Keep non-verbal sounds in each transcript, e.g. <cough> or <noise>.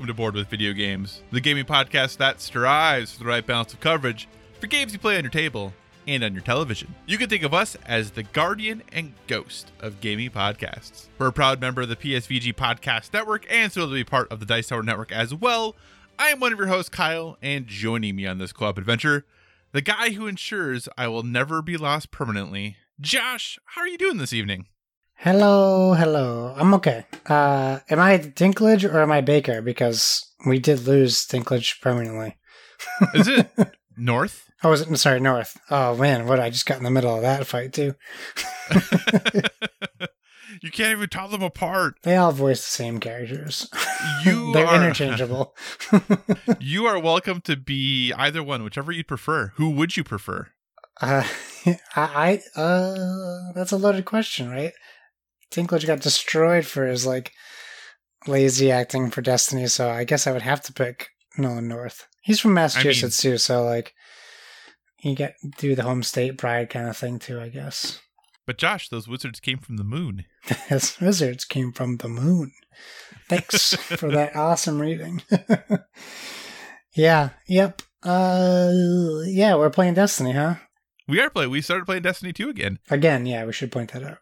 Welcome to Board with Video Games, the gaming podcast that strives for the right balance of coverage for games you play on your table and on your television. You can think of us as the guardian and ghost of gaming podcasts. We're a proud member of the PSVG Podcast Network and so to be part of the Dice Tower Network as well. I am one of your hosts, Kyle, and joining me on this co-op adventure, the guy who ensures I will never be lost permanently, Josh. How are you doing this evening? Hello, hello. I'm okay. Uh, am I Dinklage or am I Baker? Because we did lose Dinklage permanently. Is it <laughs> North? Oh, was it? Sorry, North. Oh man, what? I just got in the middle of that fight too. <laughs> you can't even tell them apart. They all voice the same characters. <laughs> You They're are interchangeable. You are welcome to be either one, whichever you prefer. Who would you prefer? uh, I, I, uh, that's a loaded question, right? Dinklage got destroyed for his like lazy acting for Destiny, so I guess I would have to pick Nolan North. He's from Massachusetts too, so like you get do the home state pride kind of thing too, I guess. But Josh, those wizards came from the moon. <laughs> His wizards came from the moon. Thanks <laughs> for that awesome reading. <laughs> yeah, yep. Uh yeah, we're playing Destiny, huh? We are playing. We started playing Destiny 2 again. Again, yeah, we should point that out.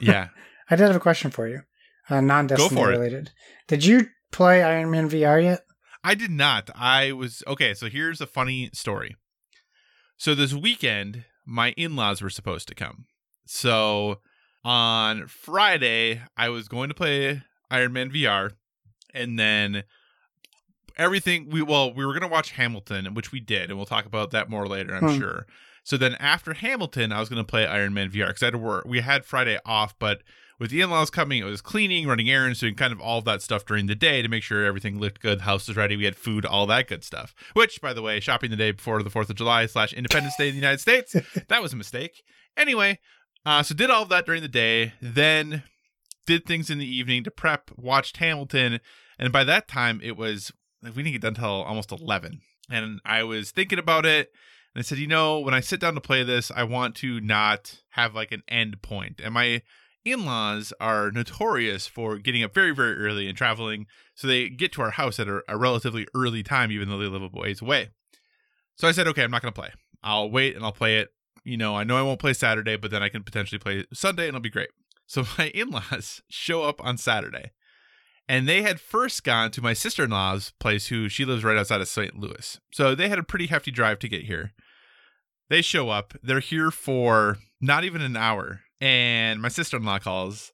Yeah. I did have a question for you. Uh non Destiny related. Did you play Iron Man VR yet? I did not. I was okay. So here's a funny story. So this weekend, my in laws were supposed to come. So on Friday, I was going to play Iron Man VR, and then everything we well we were going to watch Hamilton, which we did, and we'll talk about that more later, I'm Hmm. sure. So then after Hamilton, I was going to play Iron Man VR because I had to work. We had Friday off, but with the in-laws coming, it was cleaning, running errands, doing kind of all of that stuff during the day to make sure everything looked good, house was ready, we had food, all that good stuff. Which, by the way, shopping the day before the Fourth of July slash Independence Day in the United States, <laughs> that was a mistake. Anyway, uh, so did all of that during the day, then did things in the evening to prep, watched Hamilton, and by that time it was we didn't get done until almost eleven, and I was thinking about it. And I said, you know, when I sit down to play this, I want to not have like an end point. And my in laws are notorious for getting up very, very early and traveling. So they get to our house at a, a relatively early time, even though they live a ways away. So I said, okay, I'm not going to play. I'll wait and I'll play it. You know, I know I won't play Saturday, but then I can potentially play Sunday and it'll be great. So <laughs> my in laws show up on Saturday. And they had first gone to my sister in law's place, who she lives right outside of St. Louis. So they had a pretty hefty drive to get here. They show up. They're here for not even an hour. And my sister in law calls.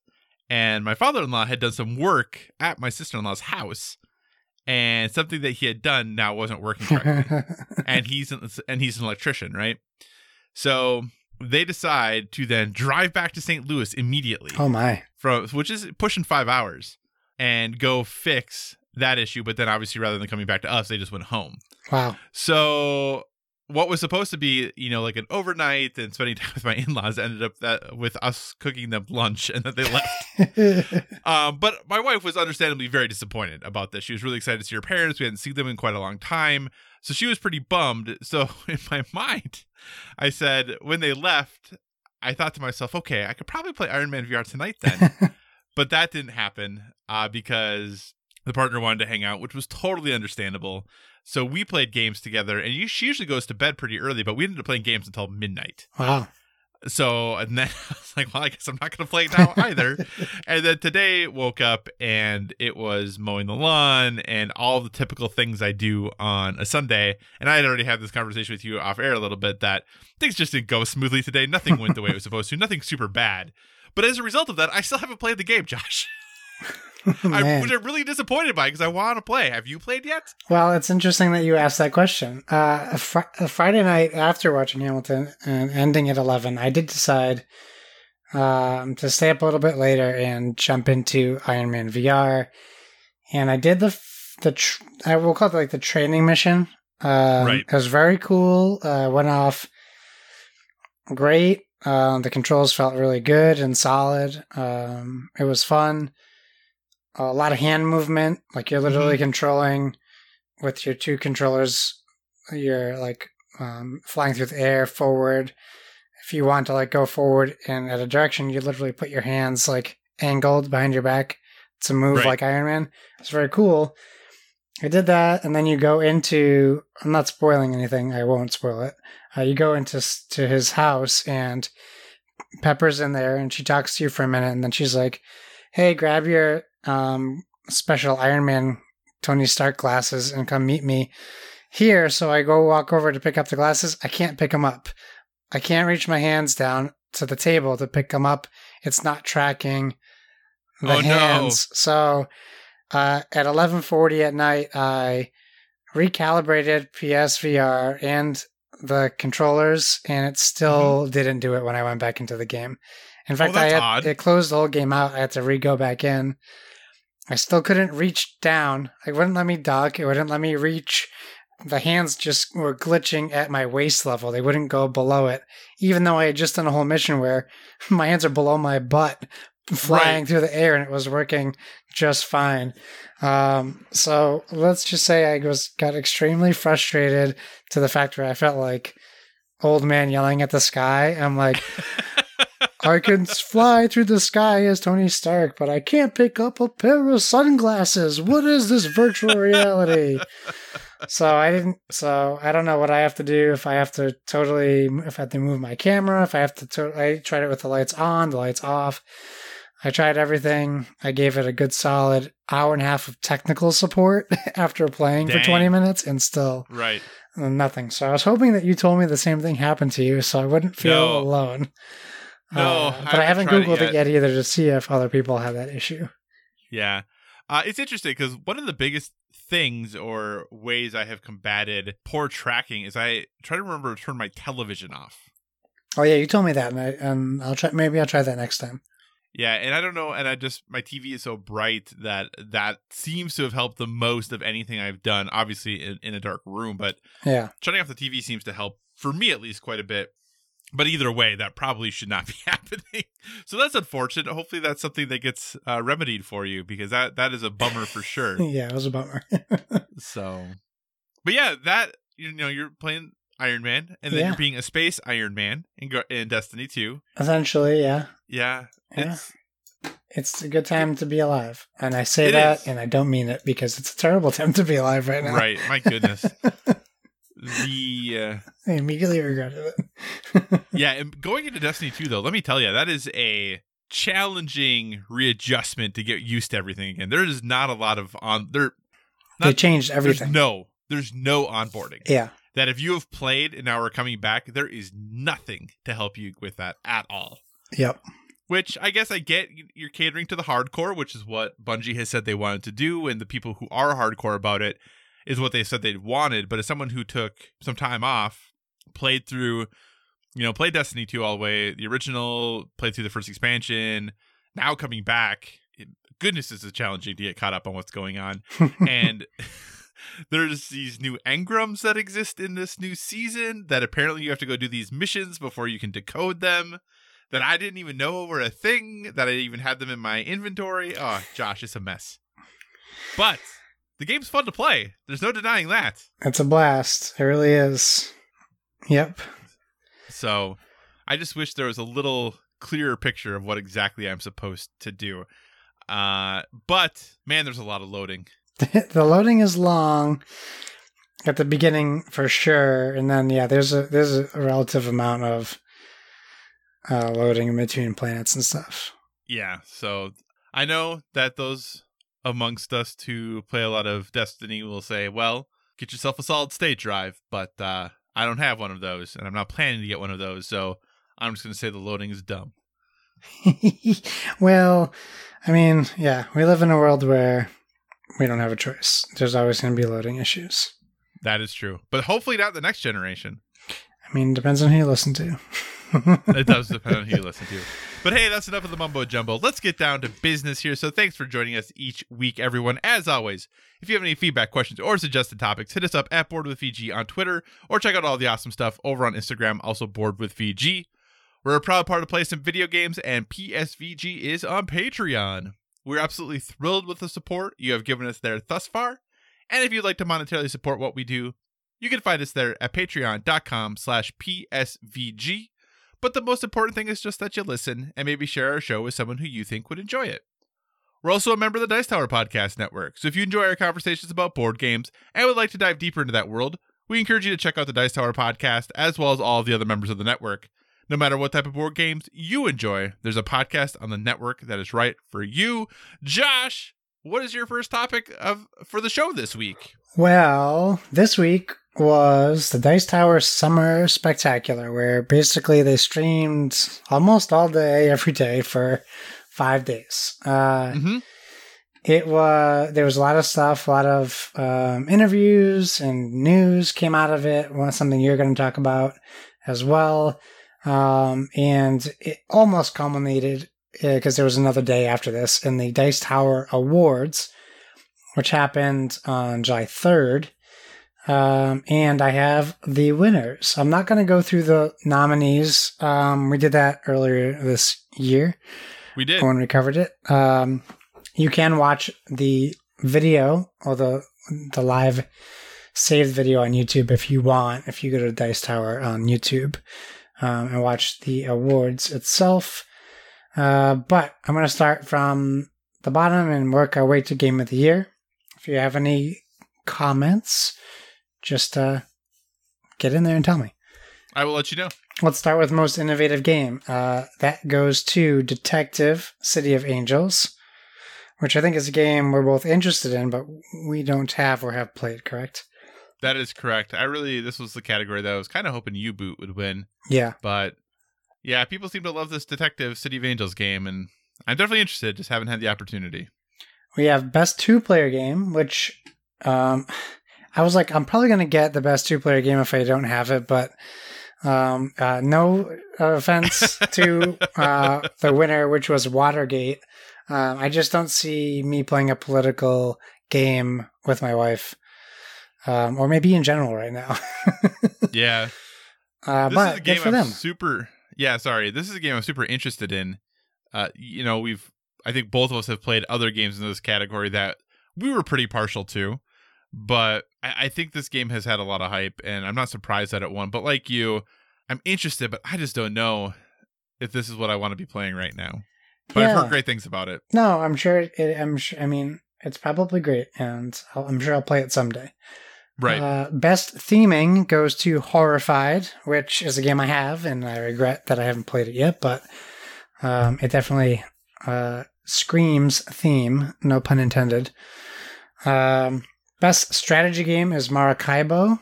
And my father in law had done some work at my sister in law's house. And something that he had done now wasn't working correctly. <laughs> and he's an, and he's an electrician, right? So they decide to then drive back to St. Louis immediately oh my. from which is pushing five hours and go fix that issue but then obviously rather than coming back to us they just went home Wow. so what was supposed to be you know like an overnight and spending <laughs> time with my in-laws ended up that with us cooking them lunch and then they left <laughs> um, but my wife was understandably very disappointed about this. She was really excited to see her parents. We hadn't seen them in quite a long time. So she was pretty bummed. So <laughs> in my mind, I said, when they left, I thought to myself, okay, I could probably play Iron Man VR tonight then. but that didn't happen uh, because the partner wanted to hang out, which was totally understandable. So we played games together, and she usually goes to bed pretty early, but we ended up playing games until midnight. wow. So and then <laughs> I was like, well, I guess I'm not going to play now either. <laughs> and then today woke up and it was mowing the lawn and all the typical things I do on a Sunday. And I had already had this conversation with you off air a little bit that things just didn't go smoothly today. Nothing went the way it was supposed to. Nothing super bad. But as a result of that, I still haven't played the game, Josh. <laughs> <laughs> I, which I'm really disappointed by because I want to play. Have you played yet? Well, it's interesting that you asked that question. Uh, a, fr- a Friday night after watching Hamilton and ending at 11, I did decide um, to stay up a little bit later and jump into Iron Man VR. And I did the the tr- I will call it like the training mission. Um, Right. It was very cool. Uh, went off great. Um, the controls felt really good and solid. Um, it was fun. A lot of hand movement, like you're literally controlling with your two controllers. You're like um, flying through the air forward. If you want to like go forward in at a direction, you literally put your hands like angled behind your back to move Right. like Iron Man. It's very cool. I did that, and then you go into. I'm not spoiling anything. I won't spoil it. Uh, you go into to his house, and Pepper's in there, and she talks to you for a minute, and then she's like, "Hey, grab your um, special Iron Man Tony Stark glasses and come meet me here." So I go walk over to pick up the glasses. I can't pick them up. I can't reach my hands down to the table to pick them up. It's not tracking the Oh, no. hands. So uh, at 11:40 at night, I recalibrated PSVR and the controllers, and it still didn't do it when I went back into the game. In fact, I Mm-hmm. Oh, that's had, it closed the whole game out. I had to re go back in. I still couldn't reach down. It wouldn't let me duck. It wouldn't let me reach. The hands just were glitching at my waist level. They wouldn't go below it, even though I had just done a whole mission where <laughs> my hands are below my butt, flying Right. through the air, and it was working just fine. Um, so let's just say I was got extremely frustrated to the fact where I felt like old man yelling at the sky. I'm like, <laughs> I can fly through the sky as Tony Stark, but I can't pick up a pair of sunglasses. What is this virtual reality? so I didn't. So I don't know what I have to do. If I have to totally, if I have to move my camera, if I have to. To- I tried it with the lights on, the lights off. I tried everything. I gave it a good solid hour and a half of technical support <laughs> after playing for 20 minutes and still Right. nothing. So I was hoping that you told me the same thing happened to you so I wouldn't feel No. alone. No, Uh, but I haven't haven't Googled it it yet. either to see if other people have that issue. Yeah. Uh, it's interesting because one of the biggest things or ways I have combated poor tracking is I try to remember to turn my television off. Oh, yeah, you told me that, and, I, and I'll try. Maybe I'll try that next time. Yeah, and I don't know, and I just my TV is so bright that that seems to have helped the most of anything I've done. Obviously, in, in a dark room, but Yeah. shutting off the TV seems to help for me at least quite a bit. But either way, that probably should not <laughs> be happening. So that's unfortunate. Hopefully, that's something that gets uh, remedied for you because that that is a bummer for sure. <laughs> Yeah, it was a bummer. <laughs> So, but yeah, that you know you're playing Iron Man, and then Yeah. you're being a space Iron Man in in Destiny Two. Essentially, yeah. Yeah, Yeah. it's It's a good time to be alive. And I say that, is. and I don't mean it because it's a terrible time to be alive right now. right. My goodness, <laughs> the. Uh, I immediately regretted it. <laughs> Yeah, and going into Destiny 2 though, let me tell you, that is a challenging readjustment to get used to everything again. There is not a lot of on there they not, changed there's everything. no there's no onboarding. yeah. That if you have played and now we're coming back, there is nothing to help you with that at all. Yep. Which I guess I get you're catering to the hardcore, which is what Bungie has said they wanted to do, and the people who are hardcore about it is what they said they wanted. But as someone who took some time off, played through, you know, played Destiny 2 all the way, the original, played through the first expansion, now coming back, it, goodness, is challenging to get caught up on what's going on. <laughs> and <laughs> there's these new engrams that exist in this new season that apparently you have to go do these missions before you can decode them that I didn't even know were a thing, that I even had them in my inventory. Oh, Josh, it's a mess. But the game's fun to play. There's no denying that. It's a blast. It really is. Yep. So I just wish there was a little clearer picture of what exactly I'm supposed to do. Uh, but man, there's a lot of loading. <laughs> the loading is long at the beginning for sure, and then yeah, there's a there's a relative amount of uh, loading in between planets and stuff. Yeah, so I know that those amongst us who play a lot of Destiny will say, "Well, get yourself a solid state drive," but uh, I don't have one of those, and I'm not planning to get one of those, so I'm just going to say the loading is dumb. <laughs> well, I mean, yeah, we live in a world where we don't have a choice. There's always going to be loading issues. That is true, but hopefully not the next generation. I mean, depends on who you listen to. <laughs> it does depend on who you listen to. But hey, that's enough of the mumbo jumbo. Let's get down to business here. So thanks for joining us each week, everyone. As always, if you have any feedback, questions, or suggested topics, hit us up at Board with VG on Twitter or check out all the awesome stuff over on Instagram, also Board with VG. We're a proud part of Play Some Video Games, and PSVG is on Patreon. We're absolutely thrilled with the support you have given us there thus far. And if you'd like to monetarily support what we do, you can find us there at patreon.com slash PSVG. But the most important thing is just that you listen and maybe share our show with someone who you think would enjoy it. We're also a member of the Dice Tower Podcast Network, so if you enjoy our conversations about board games and would like to dive deeper into that world, we encourage you to check out the Dice Tower Podcast as well as all of the other members of the network. No matter what type of board games you enjoy, there's a podcast on the network that is right for you. Josh, what is your first topic of for the show this week? Well, this week was the Dice Tower Summer Spectacular, where basically they streamed almost all day, every day for five days. Uh, Mm-hmm. it was there was a lot of stuff, a lot of um, interviews and news came out of it. One something you're going to talk about as well, um, and it almost culminated because there was another day after this in the Dice Tower Awards, which happened on July third. Um, and I have the winners. I'm not going to go through the nominees. Um, we did that earlier this year We did. when we covered it. Um, you can watch the video or the the live saved video on YouTube if you want. If you go to Dice Tower on YouTube um, and watch the awards itself. Uh, but I'm going to start from the bottom and work our way to Game of the Year. If you have any comments, just uh, get in there and tell me. I will let you know. Let's start with most innovative game. Uh, that goes to Detective City of Angels, which I think is a game we're both interested in, but we don't have or have played. Correct? That is correct. I really this was the category that I was kind of hoping U Boot would win, Yeah. but yeah, people seem to love this Detective City of Angels game, and I'm definitely interested. Just haven't had the opportunity. We have best two player game, which um, <sighs> I was like, I'm probably going to get the best two player game if I don't have it, but um, uh, no offense <laughs> to uh, the winner, which was Watergate. Um, I just don't see me playing a political game with my wife, um, or maybe in general right now. <laughs> Yeah, uh, this but is a game for I'm them. super. Yeah, sorry. This is a game I'm super interested in. Uh, you know, we've I think both of us have played other games in this category that we were pretty partial to, but I, I think this game has had a lot of hype, and I'm not surprised that it won. But like you, I'm interested, but I just don't know if this is what I want to be playing right now. But I've heard great things about it. No, I'm sure. It, I'm sure. I mean, it's probably great, and I'll, I'm sure I'll play it someday. Right. Uh, best theming goes to Horrified, which is a game I have, and I regret that I haven't played it yet, but um, it definitely uh, screams theme, no pun intended. Um, best strategy game is Maracaibo.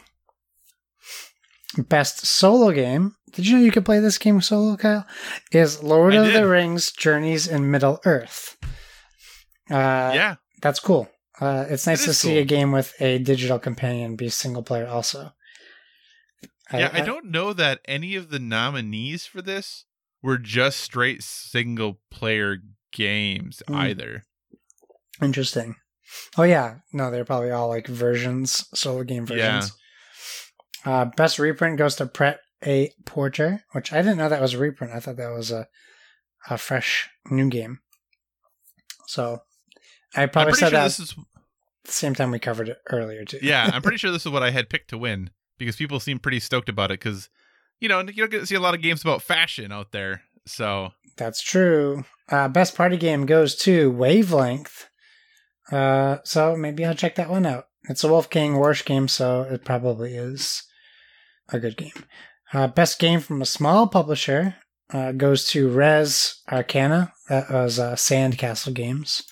Best solo game. Did you know you could play this game solo, Kyle? Is Lord I of did. the Rings Journeys in Middle Earth. Uh, yeah. that's cool. Uh, it's nice It to see cool. a game with a digital companion be single player also. yeah, I, don't know that any of the nominees for this were just straight single player games Hmm. either. Interesting. Oh yeah, no, they're probably all like versions, solo game versions. Uh, best reprint goes to Pret A Porter, which I didn't know that was a reprint. I thought that was a a fresh new game. So I I'm probably pretty said sure that this is the same time we covered it earlier too. yeah, I'm pretty <laughs> sure this is what I had picked to win because people seem pretty stoked about it because you know you don't get to see a lot of games about fashion out there. So That's true. Uh, best party game goes to Wavelength. Uh, so maybe I'll check that one out. It's a Wolfgang Warsch game, so it probably is a good game. Uh, best game from a small publisher uh, goes to Res Arcana. That was uh, Sandcastle Games.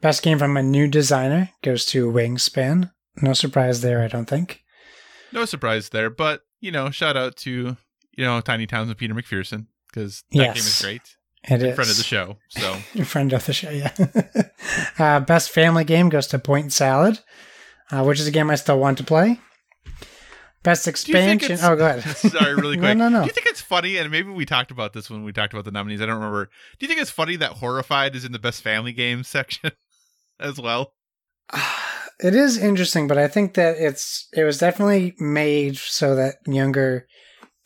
Best game from a new designer goes to Wingspan. No surprise there, I don't think. no surprise there, but you know, shout out to you know Tiny Towns and Peter McPherson because that game is great. It is. <laughs> In front of the show, so Your friend of the show, yeah. <laughs> uh, best family game goes to Point Salad, uh, which is a game I still want to play. Best Do you think expansion. Oh, go ahead. <laughs> Sorry, really quick. no, no. no. Do you think it's funny? And maybe we talked about this when we talked about the nominees. I don't remember. Do you think it's funny that Horrified is in the best family games section as well? <sighs> it is interesting, but I think that it's it was definitely made so that younger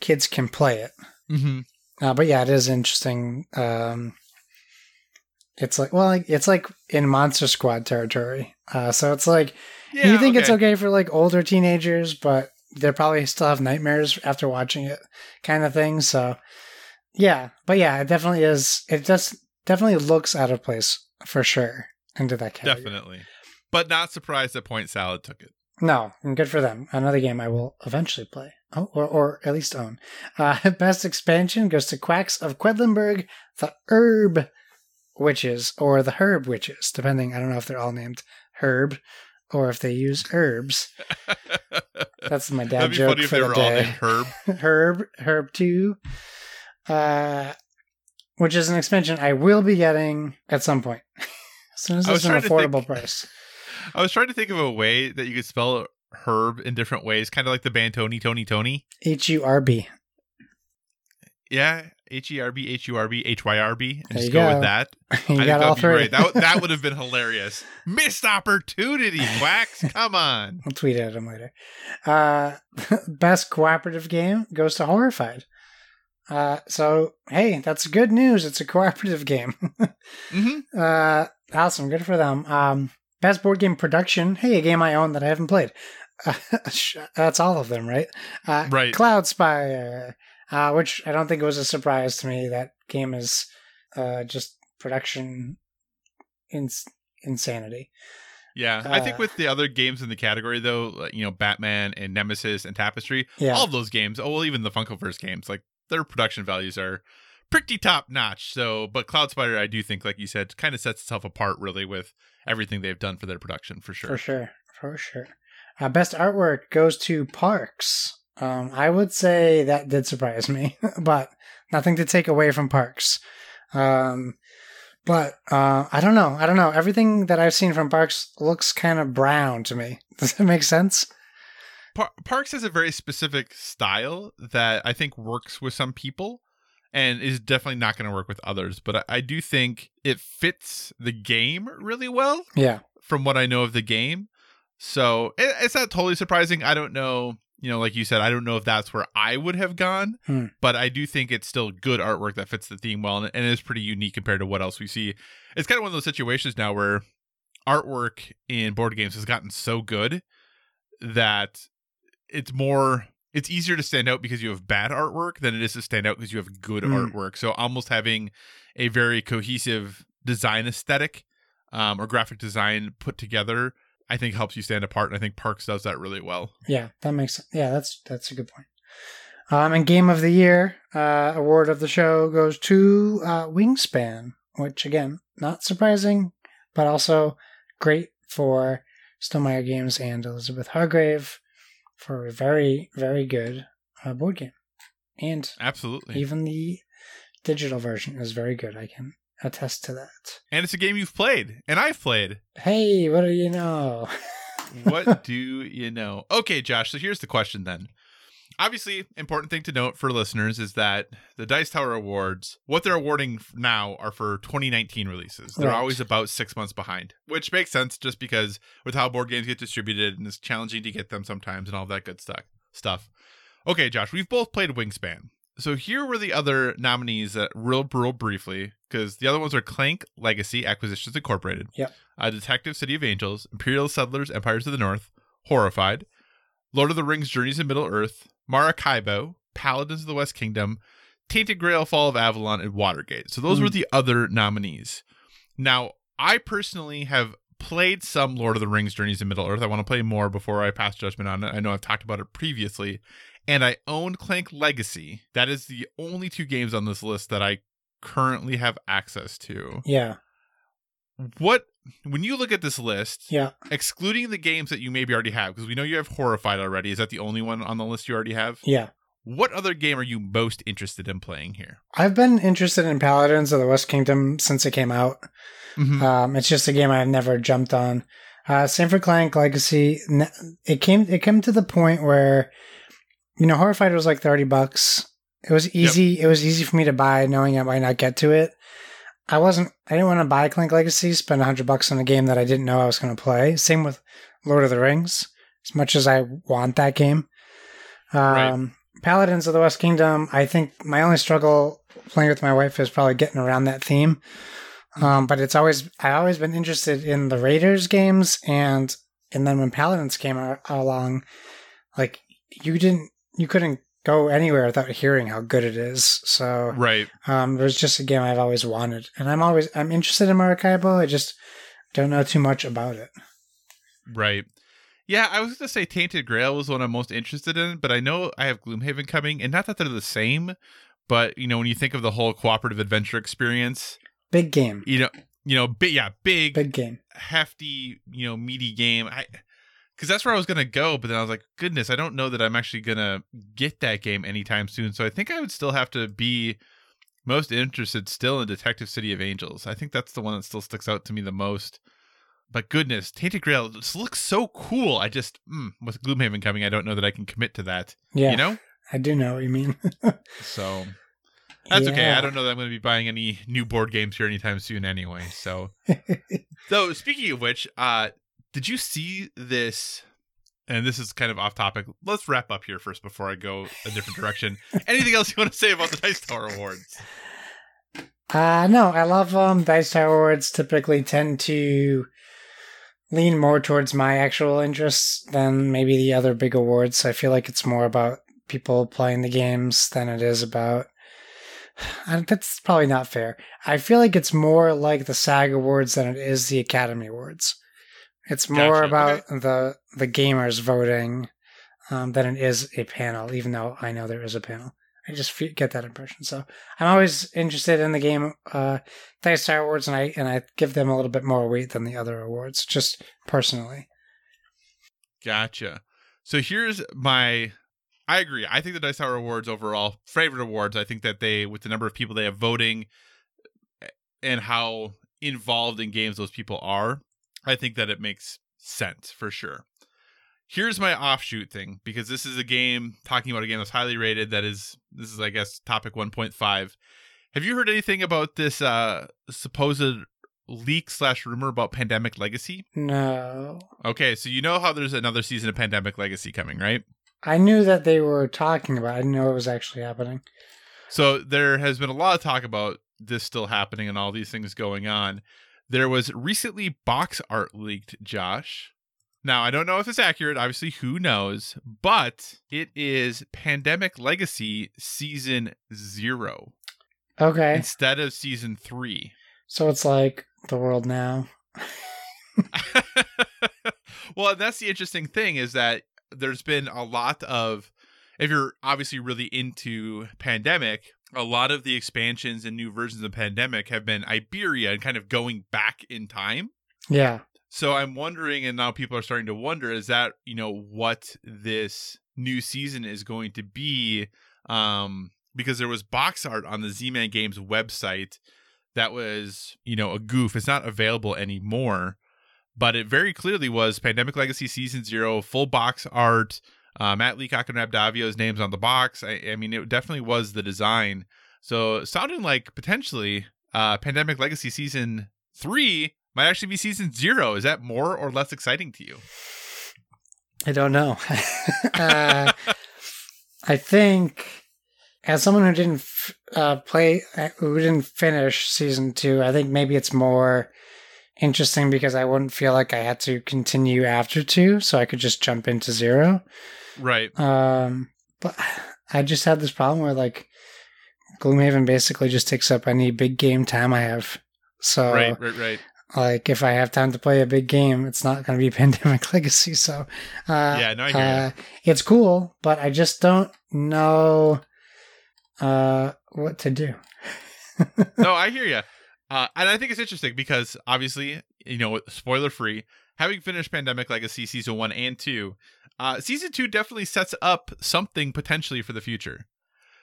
kids can play it. Mm-hmm. Uh, but yeah, it is interesting. Um, it's like well, like, it's like in Monster Squad territory. Uh, so it's like Yeah, you think it's okay for like older teenagers, but they probably still have nightmares after watching it, kind of thing. So yeah, but yeah, it definitely is. It just definitely looks out of place for sure into that category. Definitely. But not surprised that Point Salad took it. No, and good for them. Another game I will eventually play, oh, or, or at least own. Uh, <laughs> best expansion goes to Quacks of Quedlinburg, the Herb Witches, or the Herb Witches, depending. I don't know if they're all named Herb or if they use herbs. <laughs> That's my dad joke for they the were all day. named Herb. <laughs> Herb, Herb 2, uh, which is an expansion I will be getting at some point. As soon as I it's was an trying to affordable think- price. <laughs> I was trying to think of a way that you could spell herb in different ways, kind of like the band Tony Tony Tony. H U R B. Yeah, H E R B H U R B H Y R B, and There just go, go. with that. <laughs> You I think got that'd all be great. That would- that would have <laughs> been hilarious. Missed opportunity, Quacks. Come on. I'll tweet at him later. Uh, best cooperative game goes to Horrified. Uh, so hey, that's good news. It's a cooperative game. hmm uh, awesome, good for them. Um, best board game production. Hey, a game I own that I haven't played. Uh, <laughs> that's all of them, right? Uh, Right. Cloud Spire, uh, which I don't think it was a surprise to me. That game is uh, just production ins- insanity. Yeah, I think Uh, with the other games in the category, though, you know, Batman and Nemesis and Tapestry, Yeah. all of those games, oh, well, even the Funkoverse games, like their production values are pretty top notch. So, but Cloud Spire, I do think, like you said, kind of sets itself apart really with everything they've done for their production for sure. For sure, for sure. Uh, best artwork goes to Parks. Um, I would say that did surprise me, <laughs> but nothing to take away from Parks. Um, but uh, I don't know. I don't know. Everything that I've seen from Parks looks kind of brown to me. <laughs> Does that make sense? Par- Parks has a very specific style that I think works with some people and is definitely not going to work with others. But I, I do think it fits the game really well. Yeah. from what I know of the game. So it, it's not totally surprising. I don't know, you know, like you said, I don't know if that's where I would have gone, Hmm. but I do think it's still good artwork that fits the theme well and, and is pretty unique compared to what else we see. It's kind of one of those situations now where artwork in board games has gotten so good that it's more it's easier to stand out because you have bad artwork than it is to stand out because you have good Mm. artwork. So almost having a very cohesive design aesthetic um, or graphic design put together, I think helps you stand apart. And I think Parks does that really well. Yeah, that makes sense. Yeah, that's that's a good point. Um, and game of the year uh, award of the show goes to uh, Wingspan, which again, not surprising, but also great for Stonemaier Games and Elizabeth Hargrave for a very very good uh, board game, and Absolutely. even the digital version is very good. I can attest to that. And it's a game you've played and I've played. Hey, what do you know? <laughs> what do you know? Okay, Josh. So here's the question then. Obviously, important thing to note for listeners is that the Dice Tower Awards, what they're awarding now are for 2019 releases. They're Right. always about six months behind, which makes sense just because with how board games get distributed and it's challenging to get them sometimes and all that good stuff. Stuff. Okay, Josh, we've both played Wingspan. So here were the other nominees that real, real briefly, because the other ones are Clank Legacy Acquisitions Incorporated, Yep. uh, Detective City of Angels, Imperial Settlers, Empires of the North, Horrified, Lord of the Rings, Journeys in Middle Earth, Maracaibo, Paladins of the West Kingdom, Tainted Grail, Fall of Avalon, and Watergate. So those Hmm. were the other nominees. Now, I personally have played some Lord of the Rings, Journeys in Middle Earth. I want to play more before I pass judgment on it. I know I've talked about it previously. And I own Clank Legacy. That is the only two games on this list that I currently have access to. yeah, What, when you look at this list, yeah. excluding the games that you maybe already have, because we know you have Horrified already. Is that the only one on the list you already have? Yeah. What other game are you most interested in playing here? I've been interested in Paladins of the West Kingdom since it came out. Mhm. Um, it's just a game I've never jumped on. Uh, same for Clank Legacy. It came it came to the point where you know, Horrified was like thirty bucks. It was easy. It was easy for me to buy, knowing I might not get to it. I wasn't. I didn't want to buy Clank Legacy, spend hundred bucks on a game that I didn't know I was going to play. Same with Lord of the Rings. As much as I want that game, um, Right. Paladins of the West Kingdom. I think my only struggle playing with my wife is probably getting around that theme. Um, but it's always I always been interested in the Raiders games, and and then when Paladins came along, like you didn't you couldn't go anywhere without hearing how good it is. So Right. um, it was just a game I've always wanted, and I'm always I'm interested in Maracaibo. I just don't know too much about it. Right. Yeah, I was going to say Tainted Grail was one I'm most interested in, but I know I have Gloomhaven coming, and not that they're the same, but you know when you think of the whole cooperative adventure experience, Big game, you know, you know, big, yeah, big, big game. hefty, you know, meaty game. I because that's where I was gonna go, but then I was like, goodness, I don't know that I'm actually gonna get that game anytime soon. So I think I would still have to be most interested still in Detective City of Angels. I think that's the one that still sticks out to me the most. But goodness, Tainted Grail just looks so cool. I just mm, with Gloomhaven coming, I don't know that I can commit to that. Yeah, You know, I do know what you mean. <laughs> so that's okay. I don't know that I'm going to be buying any new board games here anytime soon, anyway. So <laughs> So speaking of which, uh did you see this and this is kind of off topic. Let's wrap up here first before I go a different direction. Anything else you want to say about the Dice Tower Awards? Uh no, I love um Dice Tower Awards typically tend to lean more towards my actual interests than maybe the other big awards. I feel like it's more about people playing the games than it is about <sighs> I- that's probably not fair. I feel like it's more like the SAG Awards than it is the Academy Awards. It's more Gotcha. about the the gamers voting um, than it is a panel, even though I know there is a panel. I just get that impression. So I'm always interested in the game uh, Dice Tower Awards, and I and I give them a little bit more weight than the other awards, just personally. Gotcha. So here's my I agree. I think the Dice Tower Awards overall favorite awards. I think that they with the number of people they have voting and how involved in games those people are, I think that it makes sense for sure. Here's my offshoot thing because this is a game talking about a game that's highly rated that is this is I guess topic 1.5. Have you heard anything about this uh supposed leak slash rumor about Pandemic Legacy? No, Okay, so you know how there's another season of Pandemic Legacy coming, right? I knew that they were talking about. it. I didn't know it was actually happening. So there has been a lot of talk about this still happening and all these things going on. There was recently box art leaked, Josh. Now, I don't know if it's accurate, obviously, who knows, but it is Pandemic Legacy Season 0 Okay, instead of Season 3. so it's like the world now. <laughs> well, that's the interesting thing is that there's been a lot of if you're obviously really into pandemic, a lot of the expansions and new versions of pandemic have been Iberia and kind of going back in time. Yeah, So I'm wondering and now people are starting to wonder is that, you know, what this new season is going to be um because there was box art on the Z-Man Games website that was, you know, a goof. It's not available anymore, but it very clearly was Pandemic Legacy Season Zero, full box art. Uh, Matt Leacock and Rob Daviau's names on the box. I, I mean, it definitely was the design. So sounding like potentially uh, Pandemic Legacy Season Three might actually be Season Zero. Is that more or less exciting to you? I don't know. <laughs> uh, I think as someone who didn't uh, play, uh, who didn't finish season two, I think maybe it's more interesting because I wouldn't feel like I had to continue after two, so I could just jump into zero. Right. Um, but I just had this problem where like Gloomhaven basically just takes up any big game time I have. So Right. Right. Right. like if I have time to play a big game, it's not going to be <laughs> Pandemic Legacy. So uh, Yeah, no, I hear uh, it's cool, but I just don't know uh, what to do. <laughs> no, I hear you. Uh, and I think it's interesting because obviously, you know, spoiler free, having finished Pandemic Legacy season one and two, uh, season two definitely sets up something potentially for the future.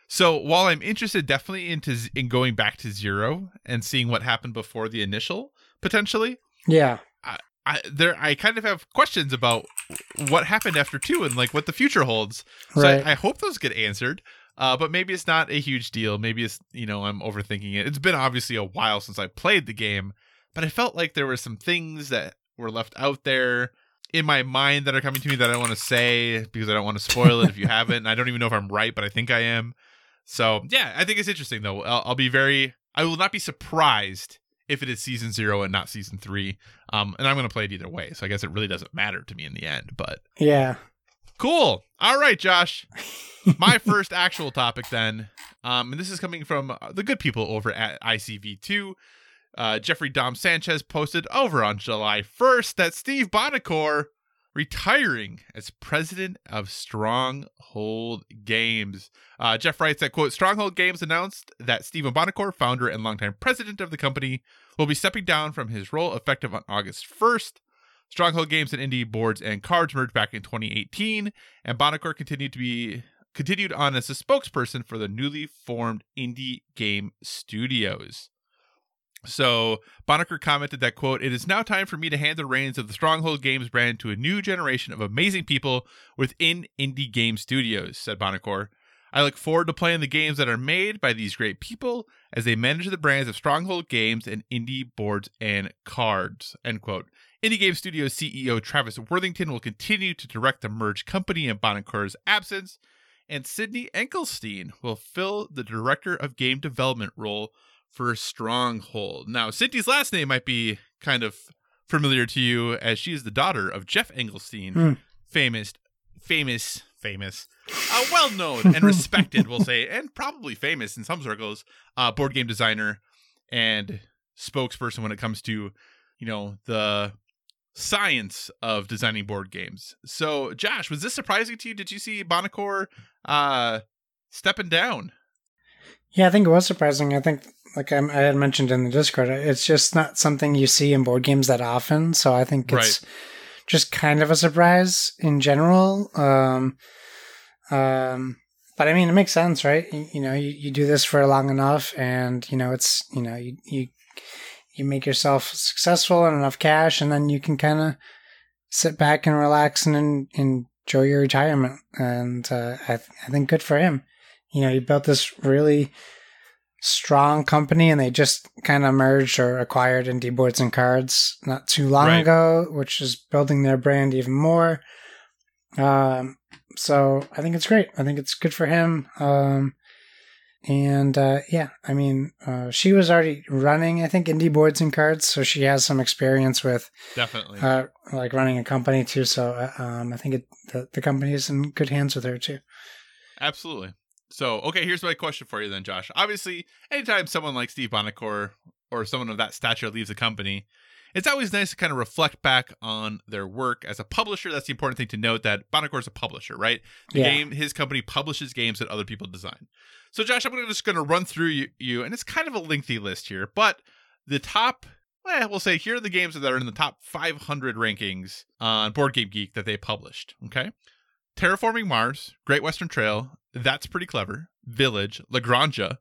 So while I'm interested definitely into z- in going back to zero and seeing what happened before the initial potentially, Yeah, I there I kind of have questions about what happened after two and like what the future holds. So Right. I, I hope those get answered. Uh, but maybe it's not a huge deal. Maybe it's you know I'm overthinking it. It's been obviously a while since I played the game, but I felt like there were some things that were left out there in my mind that are coming to me that I want to say because I don't want to spoil it if you <laughs> haven't. And I don't even know if I'm right, but I think I am. So yeah, I think it's interesting though. I'll, I'll be very. I will not be surprised if it is season zero and not season three. Um, and I'm going to play it either way. So I guess it really doesn't matter to me in the end. But Yeah. Cool. All right, Josh. <laughs> My first actual topic then, um, and this is coming from uh, the good people over at ICV2. Uh, Jeffrey Dohm-Sanchez posted over on July 1st that Steve Buonocore retiring as president of Stronghold Games. Uh, Jeff writes that, quote, Stronghold Games announced that Stephen Buonocore, founder and longtime president of the company, will be stepping down from his role effective on August 1st. Stronghold Games and Indie Boards and Cards merged back in 2018, and Buonocore continued to be continued on as a spokesperson for the newly formed Indie Game Studios. So Buonocore commented that quote, "It is now time for me to hand the reins of the Stronghold Games brand to a new generation of amazing people within Indie Game Studios," said Buonocore. I look forward to playing the games that are made by these great people as they manage the brands of Stronghold Games and Indie Boards and Cards. End quote. Indie Game Studios CEO Travis Worthington will continue to direct the merged company in Buonocore's absence, and Sydney Engelstein will fill the Director of Game Development role for Stronghold. Now, Sydney's last name might be kind of familiar to you as she is the daughter of Jeff Engelstein, Hmm. famous, famous, famous, uh, <laughs> well known and respected, we'll say, and probably famous in some circles, uh, board game designer and spokesperson when it comes to, you know, the science of designing board games. So, Josh, was this surprising to you? Did you see Buonocore uh, stepping down? Yeah, I think it was surprising. I think, like I, I had mentioned in the Discord, it's just not something you see in board games that often. So I think it's just kind of a surprise in general. Um, um, but I mean, it makes sense, right? You, you know, you, you do this for long enough, and you know, it's you know, you you you make yourself successful and enough cash, and then you can kind of sit back and relax and, en- enjoy your retirement. And uh, I, th- I think good for him. You know, he built this really strong company, and they just kind of merged or acquired Indie Boards and Cards not too long Right. ago, which is building their brand even more. Um, so I think it's great. I think it's good for him. Um, and uh, yeah, I mean, uh, she was already running, I think, indie boards and cards, so she has some experience with Definitely. uh, like running a company too. So uh, um, I think it, the the company is in good hands with her too. Absolutely. So, okay, here's my question for you then, Josh. Obviously, anytime someone like Steve Buonocore or someone of that stature leaves a company, it's always nice to kind of reflect back on their work as a publisher. That's the important thing to note that Buonocore is a publisher, right? The Yeah. game, his company publishes games that other people design. So, Josh, I'm gonna, just going to run through you, you, and it's kind of a lengthy list here, but the top, well, we'll say here are the games that are in the top 500 rankings on Board Game Geek that they published. Okay. Terraforming Mars, Great Western Trail, That's Pretty Clever, Village, La Granja,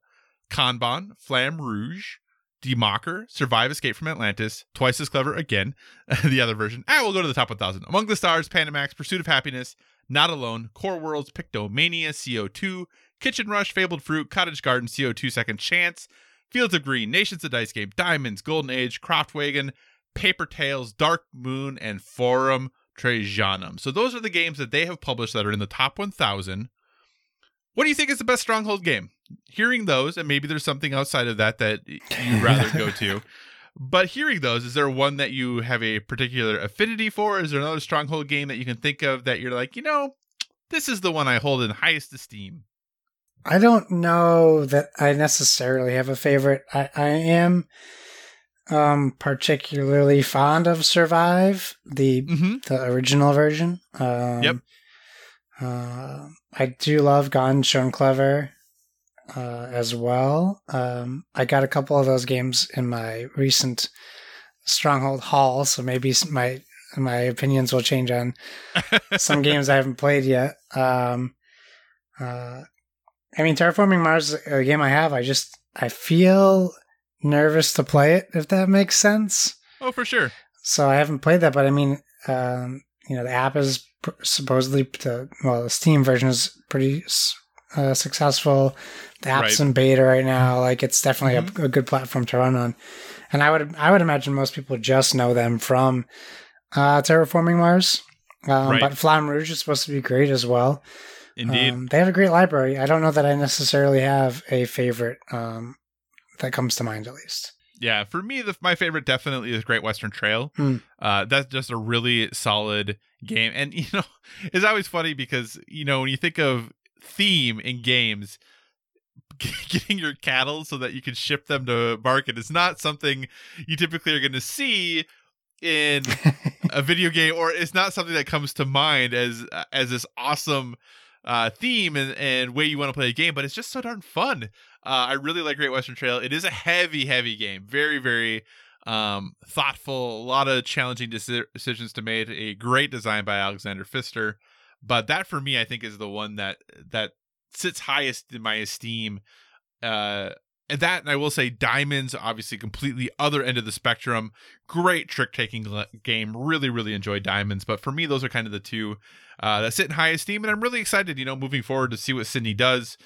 Kanban, Flamme Rouge, Democker, Survive Escape from Atlantis, Twice as Clever again, <laughs> the other version. Ah, we'll go to the top 1000. Among the Stars, Panamax, Pursuit of Happiness, Not Alone, Core Worlds, Pictomania, CO2, Kitchen Rush, Fabled Fruit, Cottage Garden, CO2 Second Chance, Fields of Green, Nations of Dice Game, Diamonds, Golden Age, Kraftwagen, Paper Tales, Dark Moon, and Forum Trajanum. So those are the games that they have published that are in the top 1000. What do you think is the best Stronghold game? Hearing those, and maybe there's something outside of that that <laughs> you'd rather go to. But hearing those, is there one that you have a particular affinity for? Is there another Stronghold game that you can think of that you're like, you know, this is the one I hold in highest esteem? I don't know that I necessarily have a favorite. I, I am um particularly fond of Survive, the Mm-hmm. the original version. Um, Yep. Uh, I do love Ganz Schön Clever uh, as well. Um, I got a couple of those games in my recent Stronghold haul, so maybe my my opinions will change on <laughs> some games I haven't played yet. Um, uh, I mean, Terraforming Mars is a game I have. I just I feel nervous to play it, if that makes sense. Oh, for sure. So I haven't played that, but I mean, um, you know the app is pr- supposedly the well the Steam version is pretty uh, successful. The app's Right. in beta right now. Like it's definitely a, a good platform to run on. And I would I would imagine most people just know them from uh, Terraforming Mars. Um, Right. But Flamme Rouge is supposed to be great as well. Indeed. Um, they have a great library. I don't know that I necessarily have a favorite um, that comes to mind, at least. Yeah, for me, the, my favorite definitely is Great Western Trail. Hmm. Uh, that's just a really solid game, and <laughs> you know, it's always funny because you know when you think of theme in games, <laughs> getting your cattle so that you can ship them to market is not something you typically are going to see in <laughs> a video game, or it's not something that comes to mind as as this awesome uh, theme and, and way you want to play a game. But it's just so darn fun. Uh, I really like Great Western Trail. It is a heavy, heavy game. Very, very um, thoughtful. A lot of challenging deci- decisions to make. A great design by Alexander Pfister. But that for me, I think, is the one that that sits highest in my esteem. Uh, and that, and I will say, Diamonds, obviously, completely other end of the spectrum. Great trick taking game. Really, really enjoy Diamonds. But for me, those are kind of the two uh, that sit in high esteem. And I'm really excited, you know, moving forward to see what Sydney does.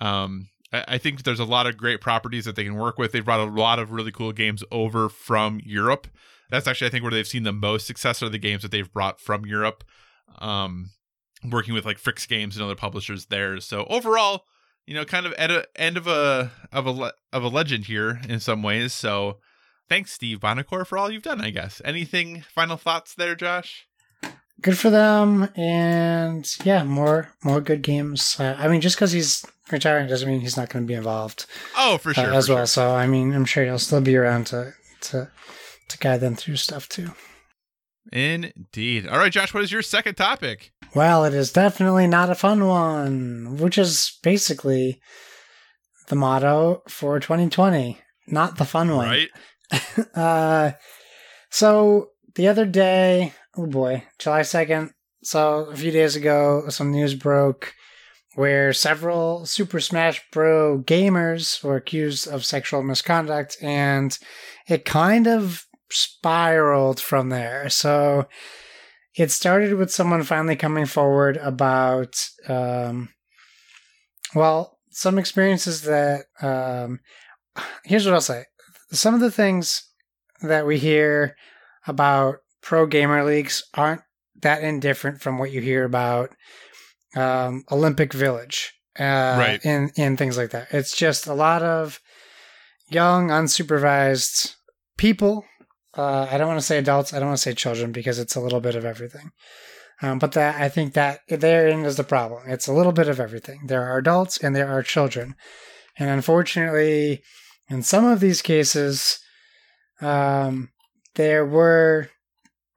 Um, I, I think there's a lot of great properties that they can work with. They've brought a lot of really cool games over from Europe. That's actually, I think, where they've seen the most success are the games that they've brought from Europe. Um, working with like Fricks Games and other publishers there. So overall, you know, kind of at a end of a of a le- of a legend here in some ways. So thanks, Steve Buonocore, for all you've done. I guess. Anything final thoughts there, Josh? Good for them, and yeah, more more good games. Uh, I mean, just because he's retiring doesn't mean he's not going to be involved Oh, for uh, sure. as for well. sure. So I mean, I'm sure he'll still be around to to to guide them through stuff too. Indeed. All right, Josh. What is your second topic? Well, it is definitely not a fun one, which is basically the motto for 2020. Not the fun one. Right. <laughs> uh, so the other day, oh boy, July 2nd. So a few days ago, some news broke where several Super Smash Bro gamers were accused of sexual misconduct, and it kind of spiraled from there. So it started with someone finally coming forward about, um, well, some experiences that, um, here's what I'll say. Some of the things that we hear about pro gamer leagues aren't that indifferent from what you hear about um, Olympic Village, uh, Right. and and things like that. It's just a lot of young, unsupervised people. Uh, I don't want to say adults. I don't want to say children because it's a little bit of everything. Um, but that I think that therein is the problem. It's a little bit of everything. There are adults and there are children, and unfortunately, in some of these cases, um, there were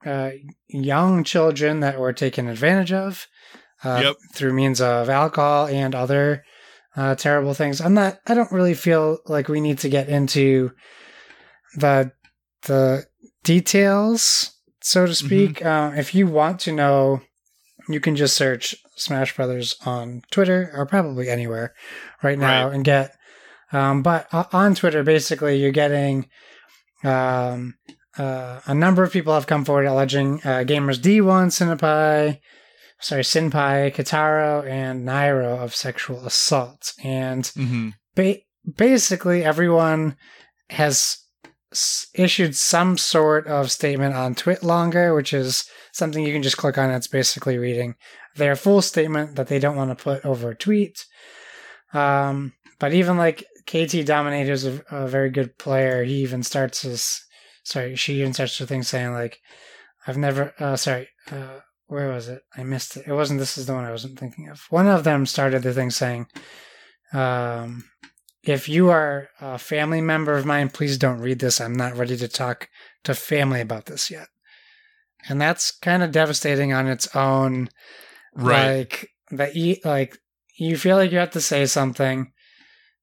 uh, young children that were taken advantage of uh, Yep. through means of alcohol and other uh, terrible things. I'm not. I don't really feel like we need to get into the the details, so to speak. Uh, if you want to know, you can just search Smash Brothers on Twitter or probably anywhere right now Right. and get. Um, but on Twitter, basically, you're getting um, uh, a number of people have come forward alleging uh, gamers D1, Senpai, sorry, Sinpai, Keitaro, and Nairo of sexual assault. And Mm-hmm. ba- basically, everyone has issued some sort of statement on Twitlonger, which is something you can just click on. It's basically reading their full statement that they don't want to put over a tweet. Um, but even like KT Dominator is a, a very good player. He even starts his, sorry, she even starts her thing saying like, I've never, uh, sorry, uh, where was it? I missed it. It wasn't, this is the one I wasn't thinking of. One of them started the thing saying, um, if you are a family member of mine, please don't read this. I'm not ready to talk to family about this yet. And that's kind of devastating on its own. Right. Like that you like you feel like you have to say something.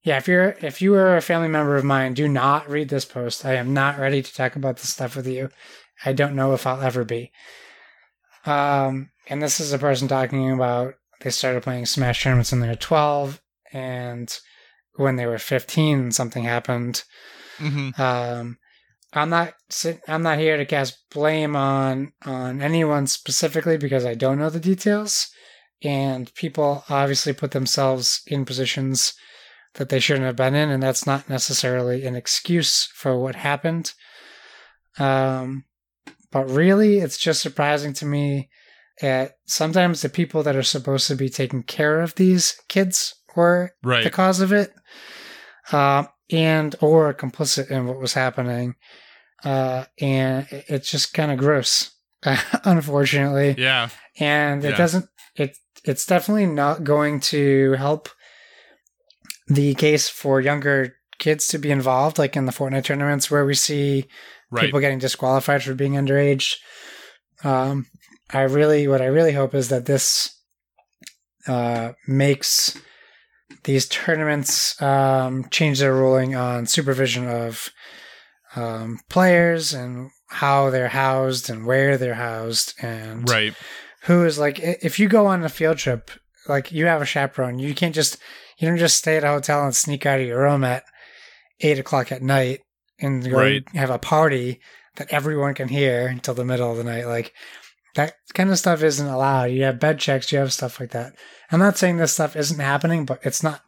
Yeah, if you're if you are a family member of mine, do not read this post. I am not ready to talk about this stuff with you. I don't know if I'll ever be. Um, and this is a person talking about they started playing Smash tournaments when they were 12, and when they were 15, something happened. Mm-hmm. Um, I'm not I'm not here to cast blame on on anyone specifically because I don't know the details, and people obviously put themselves in positions that they shouldn't have been in, and that's not necessarily an excuse for what happened. Um, but really, it's just surprising to me that sometimes the people that are supposed to be taking care of these kids were Right. the cause of it, uh, and or complicit in what was happening. Uh, and it's just kind of gross, <laughs> unfortunately. Yeah. And it Yeah. doesn't. It it's definitely not going to help the case for younger kids to be involved, like in the Fortnite tournaments where we see Right. people getting disqualified for being underage. Um, I really, what I really hope is that this uh, makes these tournaments um, change their ruling on supervision of um, players and how they're housed and where they're housed and right. who is like if you go on a field trip like you have a chaperone you can't just you don't just stay at a hotel and sneak out of your room at eight o'clock at night and go Right. have a party that everyone can hear until the middle of the night like that kind of stuff isn't allowed you have bed checks you have stuff like that i'm not saying this stuff isn't happening but it's not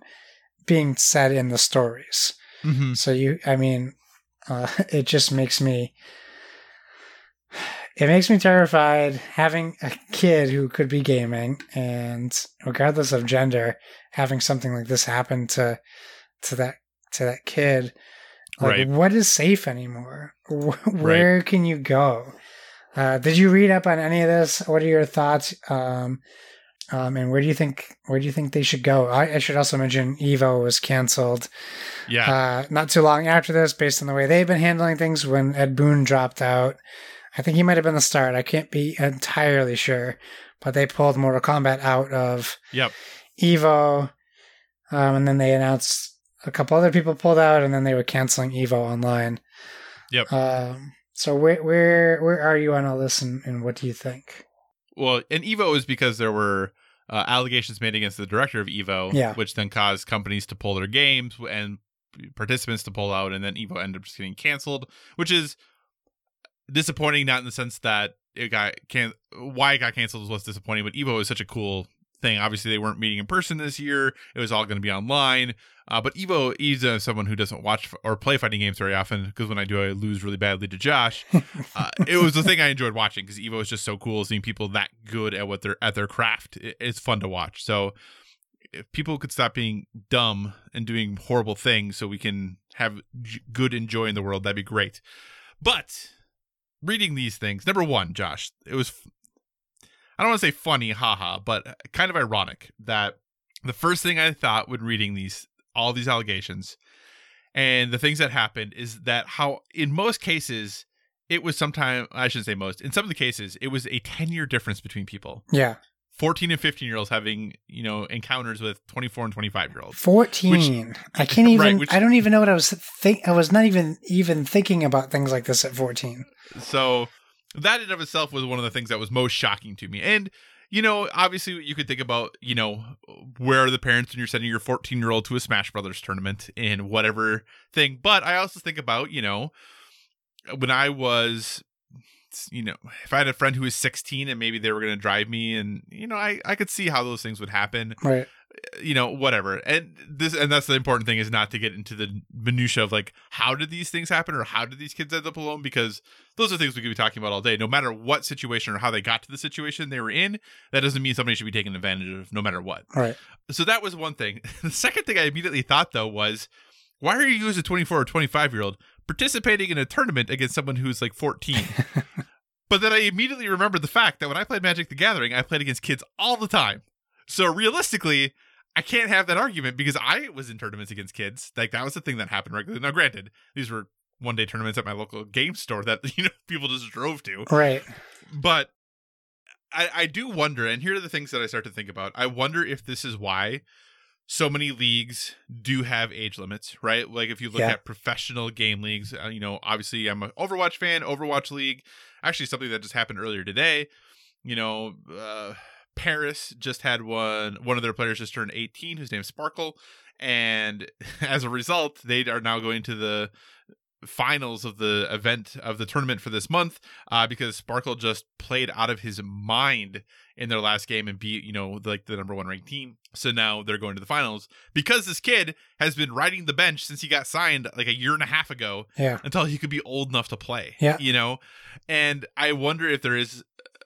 being said in the stories hmm so you, I mean, uh, <laughs> it just makes me, it makes me terrified having a kid who could be gaming and regardless of gender, having something like this happen to, to that, to that kid. Like, Right. what is safe anymore? <laughs> Wh- Where can you go? Uh, did you read up on any of this? What are your thoughts? Um, um, and where do you think where do you think they should go? I, I should also mention Evo was canceled Yeah. uh, not too long after this, based on the way they've been handling things when Ed Boon dropped out. I think he might have been the start. I can't be entirely sure, but they pulled Mortal Kombat out of yep. Evo, um, and then they announced a couple other people pulled out, and then they were canceling Evo online. Yep. Um, so where where where are you on all this, and, and what do you think? Well, and Evo is because there were uh, allegations made against the director of Evo, Yeah. which then caused companies to pull their games and participants to pull out, and then Evo ended up just getting canceled, which is disappointing. Not in the sense that it got can why it got canceled was less disappointing, but Evo is such a cool thing. Obviously, they weren't meeting in person this year; it was all going to be online. Uh, but Evo is uh, someone who doesn't watch or play fighting games very often because when I do, I lose really badly to Josh. <laughs> uh, it was the thing I enjoyed watching because Evo is just so cool. Seeing people that good at what they're at their craft, it, it's fun to watch. So if people could stop being dumb and doing horrible things, so we can have j- good and joy in the world, that'd be great. But reading these things, number one, Josh, it was. I don't want to say funny, haha, but uh, kind of ironic that the first thing I thought when reading these all these allegations and the things that happened is that how in most cases it was sometime I shouldn't say most in some of the cases it was a 10 year difference between people Yeah, 14 and 15 year olds having you know encounters with 24 and 25 year olds fourteen. I can't even. Right, which- I don't even know what I was think. I was not even even thinking about things like this at fourteen. so that in of itself was one of the things that was most shocking to me. And you know obviously you could think about you know where are the parents when you're sending your 14 year old to a smash brothers tournament in whatever thing. But i also think about you know when i was you know if i had a friend who was 16 and maybe they were going to drive me and you know i i could see how those things would happen. Right. You know whatever. And this and that's the important thing is not to get into the minutia of like how did these things happen or how did these kids end up alone? Because those are things we could be talking about all day. No matter what situation or how they got to the situation they were in that doesn't mean somebody should be taken advantage of no matter what. Right. so that was one thing. <laughs> The second thing i immediately thought though was why are you as a 24 or 25 year old participating in a tournament against someone who's like 14 <laughs> but then i immediately remembered the fact that when i played magic the gathering i played against kids all the time so realistically I can't have that argument because I was in tournaments against kids. Like that was the thing that happened regularly. Now, granted, these were one day tournaments at my local game store that <laughs> you know people just drove to. Right. But I, I do wonder, and here are the things that I start to think about. I wonder if this is why so many leagues do have age limits, right? Like if you look Yeah. at professional game leagues, uh, you know, obviously I'm an Overwatch fan. Overwatch League, actually something that just happened earlier today. You know, uh, Paris just had one. One of their players just turned 18, whose name's Sparkle, and <laughs> as a result, they are now going to the finals of the event of the tournament for this month uh, because Sparkle just played out of his mind in their last game and beat you know like the number one ranked team. So now they're going to the finals because this kid has been riding the bench since he got signed like a year and a half ago Yeah. until he could be old enough to play. Yeah. you know, and I wonder if there is.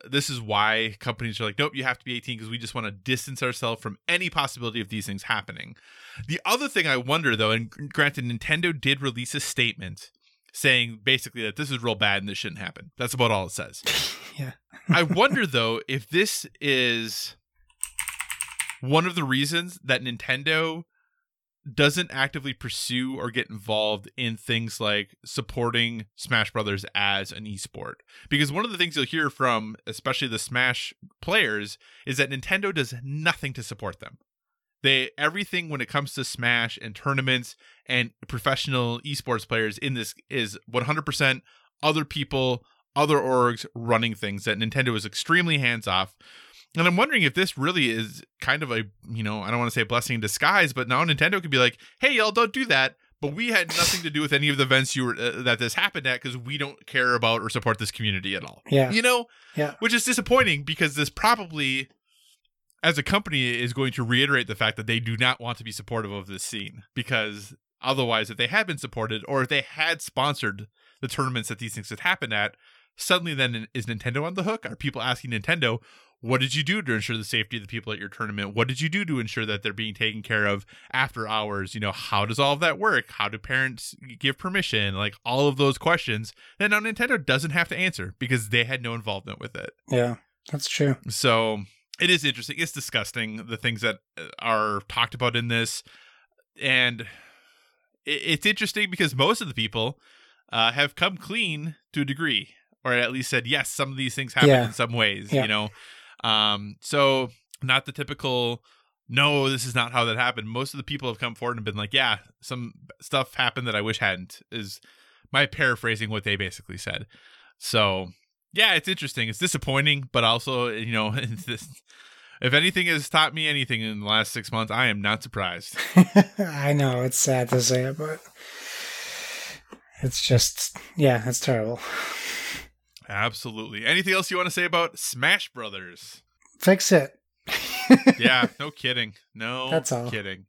This is why companies are like, nope, you have to be 18 because we just want to distance ourselves from any possibility of these things happening. The other thing I wonder though, and granted, Nintendo did release a statement saying basically that this is real bad and this shouldn't happen. That's about all it says. <laughs> Yeah. I wonder <laughs> though if this is one of the reasons that Nintendo doesn't actively pursue or get involved in things like supporting Smash Brothers as an esport. Because one of the things you'll hear from especially the Smash players is that Nintendo does nothing to support them. They everything when it comes to Smash and tournaments and professional esports players in this is 100% other people, other orgs running things that Nintendo is extremely hands off. And I'm wondering if this really is kind of a, you know, I don't want to say blessing in disguise, but now Nintendo could be like, "Hey, y'all, don't do that." But we had nothing to do with any of the events you were uh, that this happened at because we don't care about or support this community at all. Yeah. You know, Yeah. which is disappointing because this probably, as a company, is going to reiterate the fact that they do not want to be supportive of this scene because otherwise, if they had been supported or if they had sponsored the tournaments that these things had happened at, suddenly then is Nintendo on the hook? Are people asking Nintendo, what did you do to ensure the safety of the people at your tournament? What did you do to ensure that they're being taken care of after hours? You know, how does all of that work? How do parents give permission? Like all of those questions that now Nintendo doesn't have to answer because they had no involvement with it. Yeah. That's true. So it is interesting. It's disgusting the things that uh, are talked about in this, and it's interesting because most of the people uh, have come clean to a degree, or at least said yes, some of these things happen Yeah. in some ways. Yeah. You know, um, so not the typical. No, this is not how that happened. Most of the people have come forward and been like, "Yeah, some stuff happened that I wish hadn't." Is my paraphrasing what they basically said. So yeah, it's interesting. It's disappointing, but also, you know, <laughs> this, if anything has taught me anything in the last six months, I am not surprised. <laughs> I know it's sad to say it, but it's just yeah, it's terrible. Absolutely. Anything else you want to say about Smash Brothers? Fix it. <laughs> Yeah, no kidding. No That's all. kidding.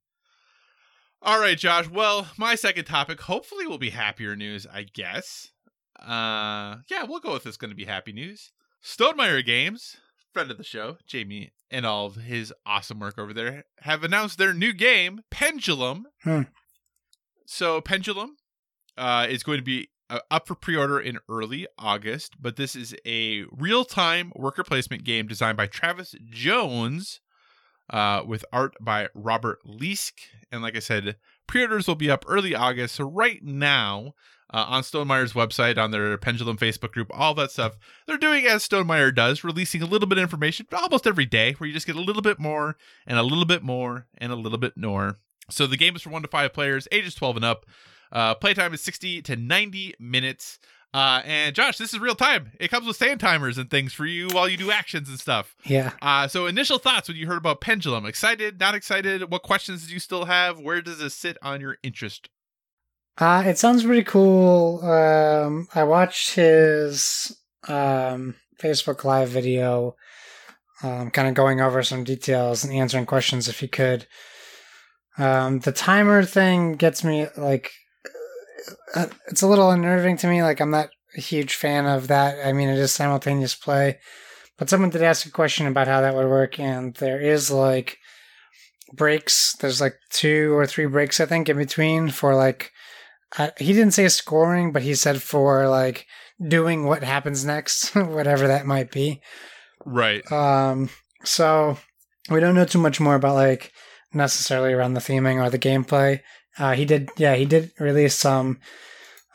All right, Josh. Well, my second topic hopefully will be happier news, I guess. Uh yeah, we'll go with this going to be happy news. Stonemaier Games, friend of the show, Jamie and all of his awesome work over there, have announced their new game, Pendulum. Hmm. So Pendulum uh, is going to be uh, up for pre-order in early August, but this is a real-time worker placement game designed by Travis Jones, uh, with art by Robert Leask. And like I said, pre-orders will be up early August. So right now, uh, on Stonemaier's website, on their Pendulum Facebook group, all that stuff, they're doing as Stonemaier does, releasing a little bit of information almost every day, where you just get a little bit more and a little bit more and a little bit more. So the game is for one to five players, ages 12 and up. Uh, playtime is 60 to 90 minutes. Uh, and Josh, this is real time. It comes with stand timers and things for you while you do actions and stuff. Yeah. Uh, so initial thoughts when you heard about Pendulum? Excited? Not excited? What questions do you still have? Where does this sit on your interest? Uh, it sounds pretty cool. Um, I watched his um, Facebook Live video, um, kind of going over some details and answering questions if he could. Um, the timer thing gets me like, it's a little unnerving to me. Like, I'm not a huge fan of that. I mean, it is simultaneous play, but someone did ask a question about how that would work, and there is like breaks. There's like two or three breaks, I think, in between for like I, he didn't say scoring, but he said for like doing what happens next, <laughs> whatever that might be. Right. Um, so we don't know too much more about like necessarily around the theming or the gameplay. Uh, he did, yeah, he did release some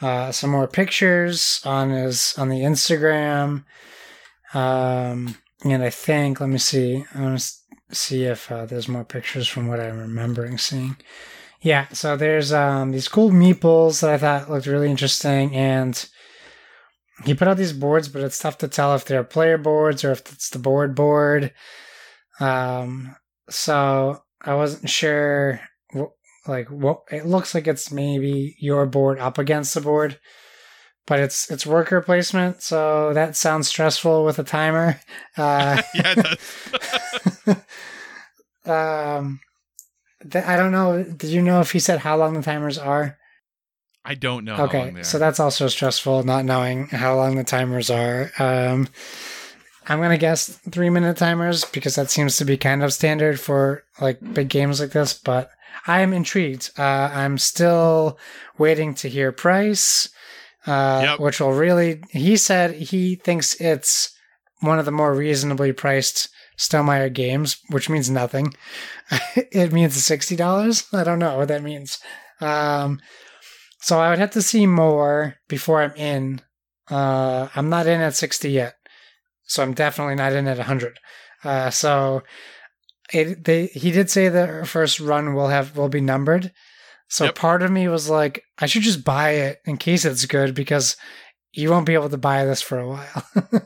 uh, some more pictures on his on the Instagram. Um, and I think, let me see, I want to see if uh, there's more pictures from what I'm remembering seeing. Yeah, so there's um these cool meeples that I thought looked really interesting, and he put out these boards, but it's tough to tell if they're player boards or if it's the board board. Um, so I wasn't sure like what it looks like it's maybe your board up against the board, but it's it's worker placement, so that sounds stressful with a timer. <laughs> Uh, <laughs> yeah, it does. <laughs> um, th- I don't know. Did you know if he said how long the timers are? I don't know. okay, so that's also stressful, not knowing how long the timers are. Um, I'm gonna guess three minute timers because that seems to be kind of standard for like big games like this. But I am intrigued. Uh, I'm still waiting to hear price, uh, Yep. which will really. He said he thinks it's one of the more reasonably priced Stonemaier games, which means nothing. <laughs> it means sixty dollars. I don't know what that means. Um, so I would have to see more before I'm in. Uh, I'm not in at 60 yet, so I'm definitely not in at 100. Uh, so it they he did say that the first run will have will be numbered. So Yep. part of me was like, I should just buy it in case it's good because you won't be able to buy this for a while, <laughs>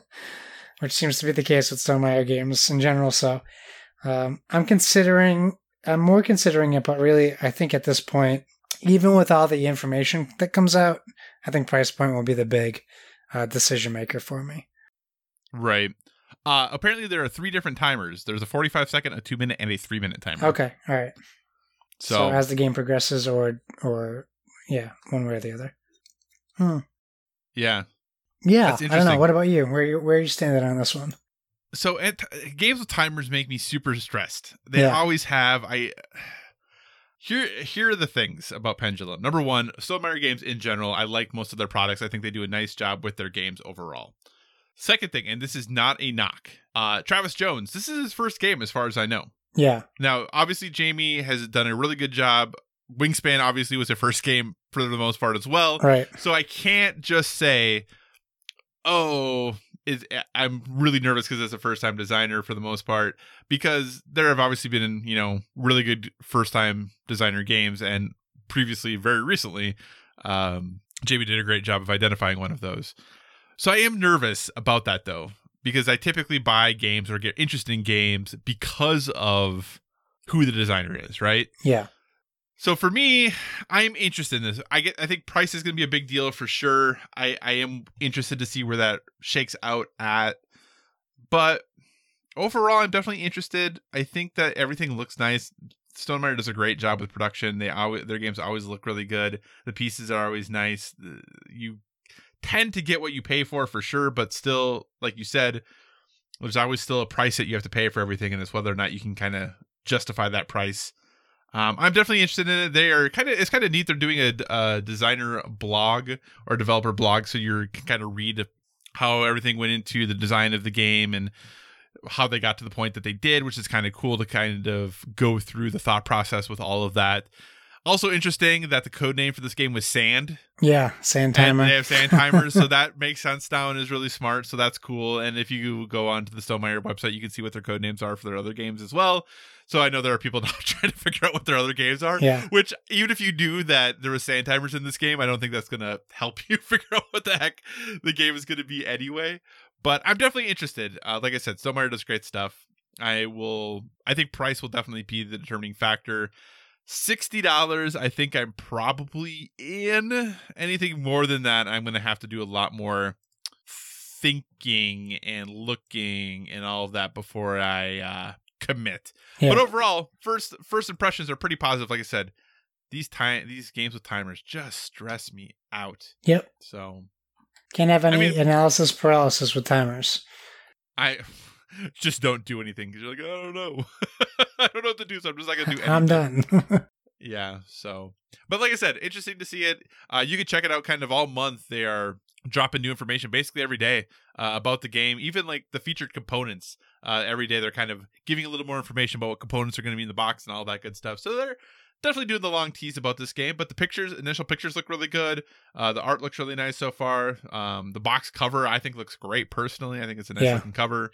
which seems to be the case with Stonemaier games in general. So um, I'm considering, I'm more considering it, but really, I think at this point, even with all the information that comes out, I think price point will be the big uh, decision maker for me. right. Uh, apparently, there are three different timers. There's a 45 second, a two minute, and a three minute timer. Okay, all right. So, So, as the game progresses, or or yeah, one way or the other. Hmm. yeah. Yeah, I don't know. What about you? Where you where are you standing on this one? So at, games with timers make me super stressed. They Yeah. always have. I here here are the things about Pendulum. Number one, Stonemaier games in general. I like most of their products. I think they do a nice job with their games overall. Second thing, and this is not a knock. Uh, Travis Jones. This is his first game, as far as I know. Yeah, Now, obviously, Jamie has done a really good job. Wingspan obviously was their first game for the most part as well. right. So I can't just say, "Oh, is I'm really nervous because it's a first time designer for the most part." Because there have obviously been, you know, really good first time designer games, and previously, very recently, um, Jamie did a great job of identifying one of those. So I am nervous about that though, because I typically buy games or get interested in games because of who the designer is, right? Yeah, So for me, I'm interested in this. I get I think price is going to be a big deal for sure. I I am interested to see where that shakes out at. But overall, I'm definitely interested. I think that everything looks nice. Stonemaier does a great job with production. They always their games always look really good. The pieces are always nice. You tend to get what you pay for for sure, but still, like you said, there's always still a price that you have to pay for everything, and it's whether or not you can kind of justify that price. Um, I'm definitely interested in it. They are kind of it's kind of neat. They're doing a, a designer blog or developer blog, so you can kind of read how everything went into the design of the game and how they got to the point that they did, which is kind of cool to kind of go through the thought process with all of that. Also interesting that the code name for this game was Sand. yeah. Sand And timer. they have sand timers, so <laughs> that makes sense now and is really smart. So that's cool. And if you go onto the Stonemaier website, you can see what their code names are for their other games as well. So I know there are people <laughs> now trying to figure out what their other games are. Yeah. Which even if you knew that there was sand timers in this game, I don't think that's gonna help <laughs> you figure out what the heck the game is gonna be anyway. But I'm definitely interested. Uh, like I said, Stonemaier does great stuff. I will. I think price will definitely be the determining factor. Sixty dollars. I think I'm probably in. Anything more than that, I'm gonna have to do a lot more thinking and looking and all of that before I uh, commit. Yeah. But overall, first first impressions are pretty positive. Like I said, these time these games with timers just stress me out. Yep. So Can't have any mean- analysis paralysis with timers. I <laughs> just don't do anything because you're like, I don't know. <laughs> I don't know what to do, so I'm just not gonna do <laughs> anything. I'm done. Yeah. So, but like I said, interesting to see it. Uh, you can check it out kind of all month. They are dropping new information basically every day uh, about the game, even like the featured components. Uh, every day they're kind of giving a little more information about what components are going to be in the box and all that good stuff. So they're definitely doing the long tease about this game. But the pictures, initial pictures, look really good. Uh, the art looks really nice so far. Um, the box cover I think looks great personally. I think it's a nice Yeah. looking cover.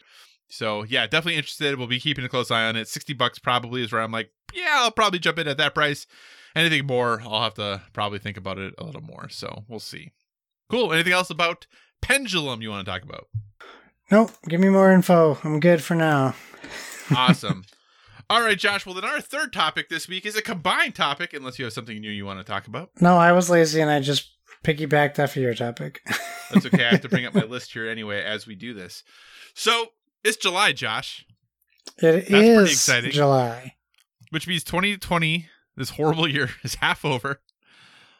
So yeah, definitely interested. We'll be keeping a close eye on it. Sixty bucks probably is where I'm like, yeah, I'll probably jump in at that price. Anything more, I'll have to probably think about it a little more. So we'll see. Cool. Anything else about Pendulum you want to talk about? nope. Give me more info. I'm good for now. Awesome. <laughs> All right, Josh. Well, then our third topic this week is a combined topic, unless you have something new you want to talk about. No, I was lazy and I just piggybacked off of your topic. That's okay. I have to bring up my <laughs> list here anyway as we do this. So it's July, Josh, It pretty is exciting. July. which means 2020, this horrible <laughs> year, is half over.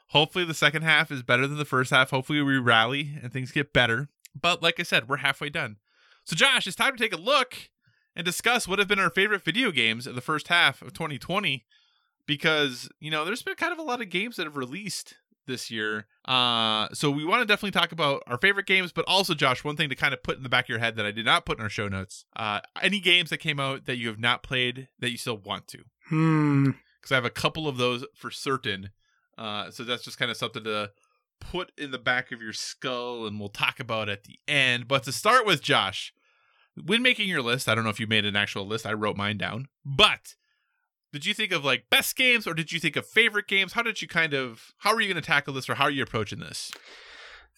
Hopefully, the second half is better than the first half. Hopefully, we rally and things get better. But like I said, we're halfway done. So, Josh, it's time to take a look and discuss what have been our favorite video games in the first half of 2020. Because, you know, there's been kind of a lot of games that have released this year. Uh, so we want to definitely talk about our favorite games, but also, Josh, one thing to kind of put in the back of your head that I did not put in our show notes: uh, any games that came out that you have not played that you still want to Hmm. because I have a couple of those for certain. Uh, so that's just kind of something to put in the back of your skull, and we'll talk about at the end. But to start with, Josh, when making your list, I don't know if you made an actual list. I wrote mine down, but did you think of like best games, or did you think of favorite games? How did you kind of how are you going to tackle this, or how are you approaching this?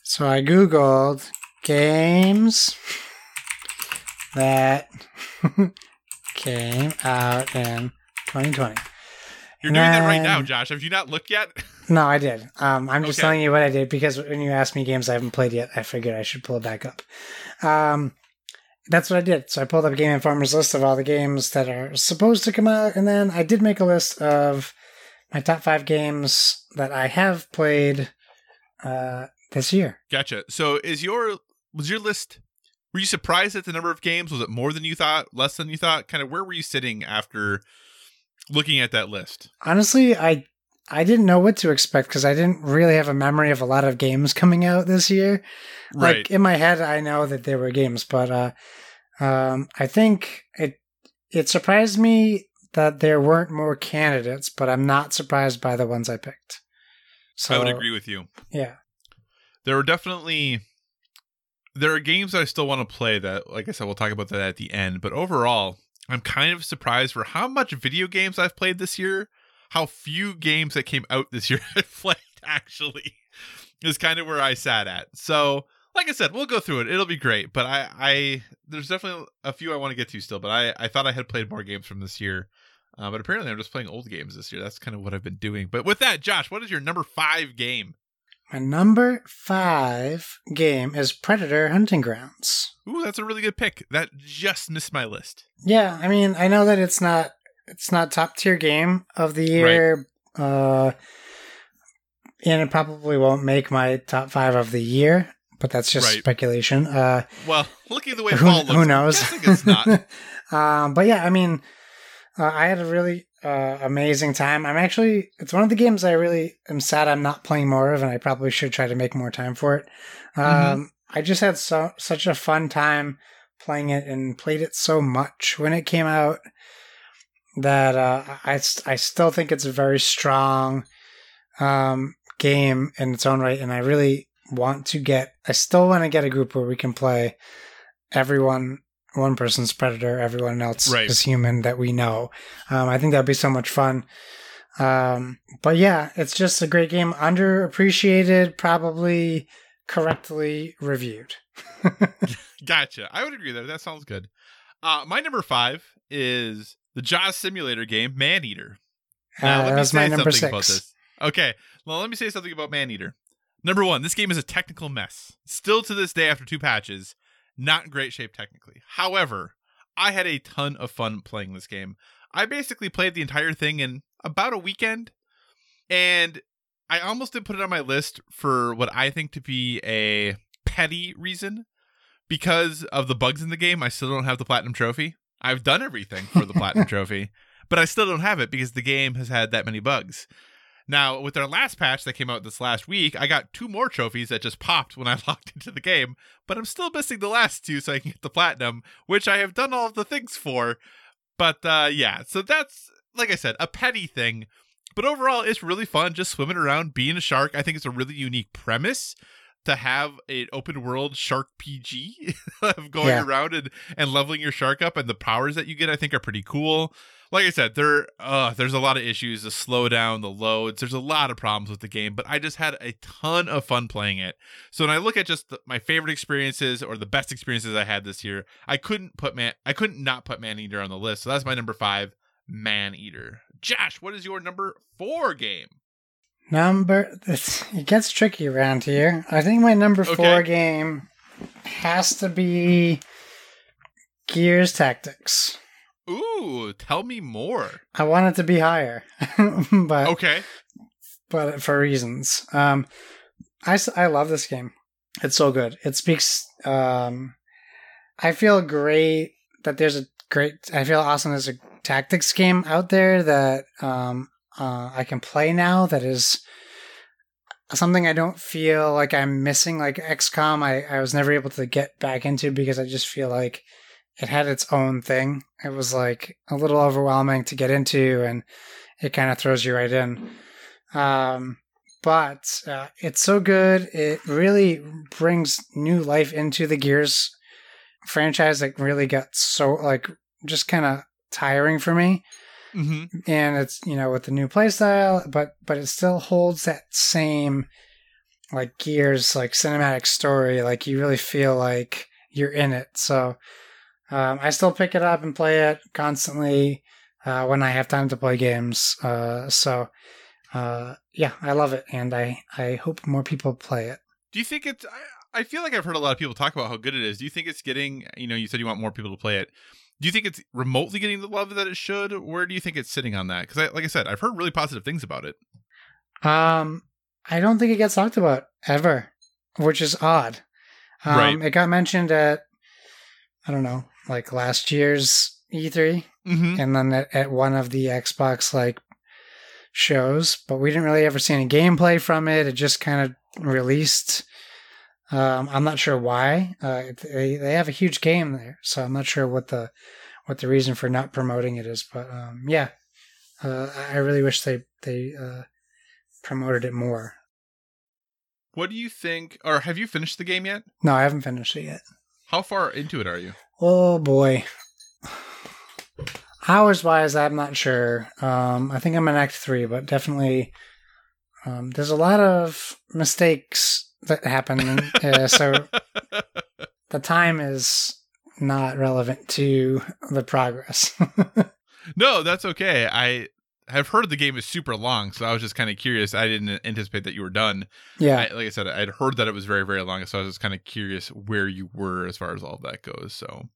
So I googled games that <laughs> came out in 2020. You're doing that right now, Josh. Have you not looked yet? <laughs> No, I did. Um, I'm just Okay. telling you what I did because when you asked me games I haven't played yet, I figured I should pull it back up. Um, that's what I did. So I pulled up Game Informer's list of all the games that are supposed to come out, and then I did make a list of my top five games that I have played uh, this year. Gotcha. So is your was your list were you surprised at the number of games? Was it more than you thought, less than you thought? Kind of where were you sitting after looking at that list? Honestly, I I didn't know what to expect because I didn't really have a memory of a lot of games coming out this year. Right. Like in my head, I know that there were games, but uh, um, I think it it surprised me that there weren't more candidates, but I'm not surprised by the ones I picked. So I would agree with you. Yeah, There are definitely there are games I still want to play that like I said we'll talk about that at the end, but overall, I'm kind of surprised for how much video games I've played this year, how few games that came out this year <laughs> I've played actually is kind of where I sat at. So, like I said, we'll go through it. It'll be great, but I I there's definitely a few I want to get to still, but I I thought I had played more games from this year. Uh, but apparently, I'm just playing old games this year. That's kind of what I've been doing. But with that, Josh, what is your number five game? my number five game is Predator Hunting Grounds. Ooh, that's a really good pick. That just missed my list. Yeah, I mean, I know that it's not it's not top tier game of the year, uh, and it probably won't make my top five of the year. But that's just Right. speculation. Uh, Well, looking at the way who, Paul looks, who knows? It's not. <laughs> um, but yeah, I mean, uh, I had a really uh, amazing time. I'm actually, it's one of the games I really am sad I'm not playing more of, and I probably should try to make more time for it. Um, Mhm. I just had so such a fun time playing it and played it so much when it came out that uh, I, I still think it's a very strong um, game in its own right, and I really want to get. I still want to get a group where we can play everyone. One person's predator, everyone else Right. is human that we know. Um, I think that'd be so much fun. Um, but yeah, it's just a great game. Underappreciated, probably correctly reviewed. <laughs> Gotcha. I would agree there. That sounds good. Uh, my number five is the Jaws simulator game, Maneater. Now, Uh, let me say something about this. Okay. Well, let me say something about Maneater. Number one, this game is a technical mess. Still to this day, after two patches, not in great shape technically. However, I had a ton of fun playing this game. I basically played the entire thing in about a weekend, and I almost did put it on my list for what I think to be a petty reason. Because of the bugs in the game, I still don't have the platinum trophy. I've done everything for the platinum <laughs> trophy, but I still don't have it because the game has had that many bugs. Now, with our last patch that came out this last week, I got two more trophies that just popped when I <laughs> logged into the game, but I'm still missing the last two so I can get the platinum, which I have done all of the things for. But uh yeah, so that's like I said, a petty thing. But overall, it's really fun just swimming around, being a shark. I think it's a really unique premise to have an open world shark PG <laughs> of going Yeah. around and, and leveling your shark up and the powers that you get I think are pretty cool. Like I said, there uh there's a lot of issues, the slowdown, the loads. There's a lot of problems with the game, but I just had a ton of fun playing it. So when I look at just the, my favorite experiences or the best experiences I had this year, I couldn't put man I couldn't not put Maneater on the list. So that's my number 5, Maneater. Josh, what is your number four game? Number it gets tricky around here. I think my number Okay. four game has to be Gears Tactics. Ooh, tell me more. I want it to be higher, <laughs> but Okay. but for reasons. Um, I, I love this game. It's so good. It speaks. Um, I feel great that there's a great. I feel awesome. There's a tactics game out there that um, uh, I can play now. That is something I don't feel like I'm missing. Like XCOM, I I was never able to get back into because I just feel like it had its own thing. It was like a little overwhelming to get into, and it kind of throws you right in. Um, but uh, it's so good. It really brings new life into the Gears franchise that really got so like just kind of tiring for me. Hmm And it's you know with the new playstyle, but but it still holds that same like Gears like cinematic story. Like you really feel like you're in it. So um, I still pick it up and play it constantly uh, when I have time to play games. Uh, so uh, yeah, I love it, and I I hope more people play it. Do you think it's? I, I feel like I've heard a lot of people talk about how good it is. Do you think it's getting? You know, you said you want more people to play it. Do you think it's remotely getting the love that it should? Where do you think it's sitting on that? Because, I, like I said, I've heard really positive things about it. Um, I don't think it gets talked about ever, which is odd. Um, Right. It got mentioned at, I don't know, like last year's E3, Mm-hmm. and then at, at one of the Xbox like shows, but we didn't really ever see any gameplay from it. It just kind of released. Um, I'm not sure why. Uh, they they have a huge game there, so I'm not sure what the what the reason for not promoting it is. But um, yeah, uh, I really wish they they uh, promoted it more. What do you think? Or have you finished the game yet? No, I haven't finished it yet. How far into it are you? Oh boy. Hours wise, I'm not sure. Um, I think I'm in Act Three, but definitely, um, there's a lot of mistakes that happen, uh, so <laughs> the time is not relevant to the progress. <laughs> no, that's okay. I have heard the game is super long, so I was just kind of curious. I didn't anticipate that you were done. yeah, I, like I said, I'd heard that it was very, very long, so I was just kind of curious where you were as far as all that goes. So,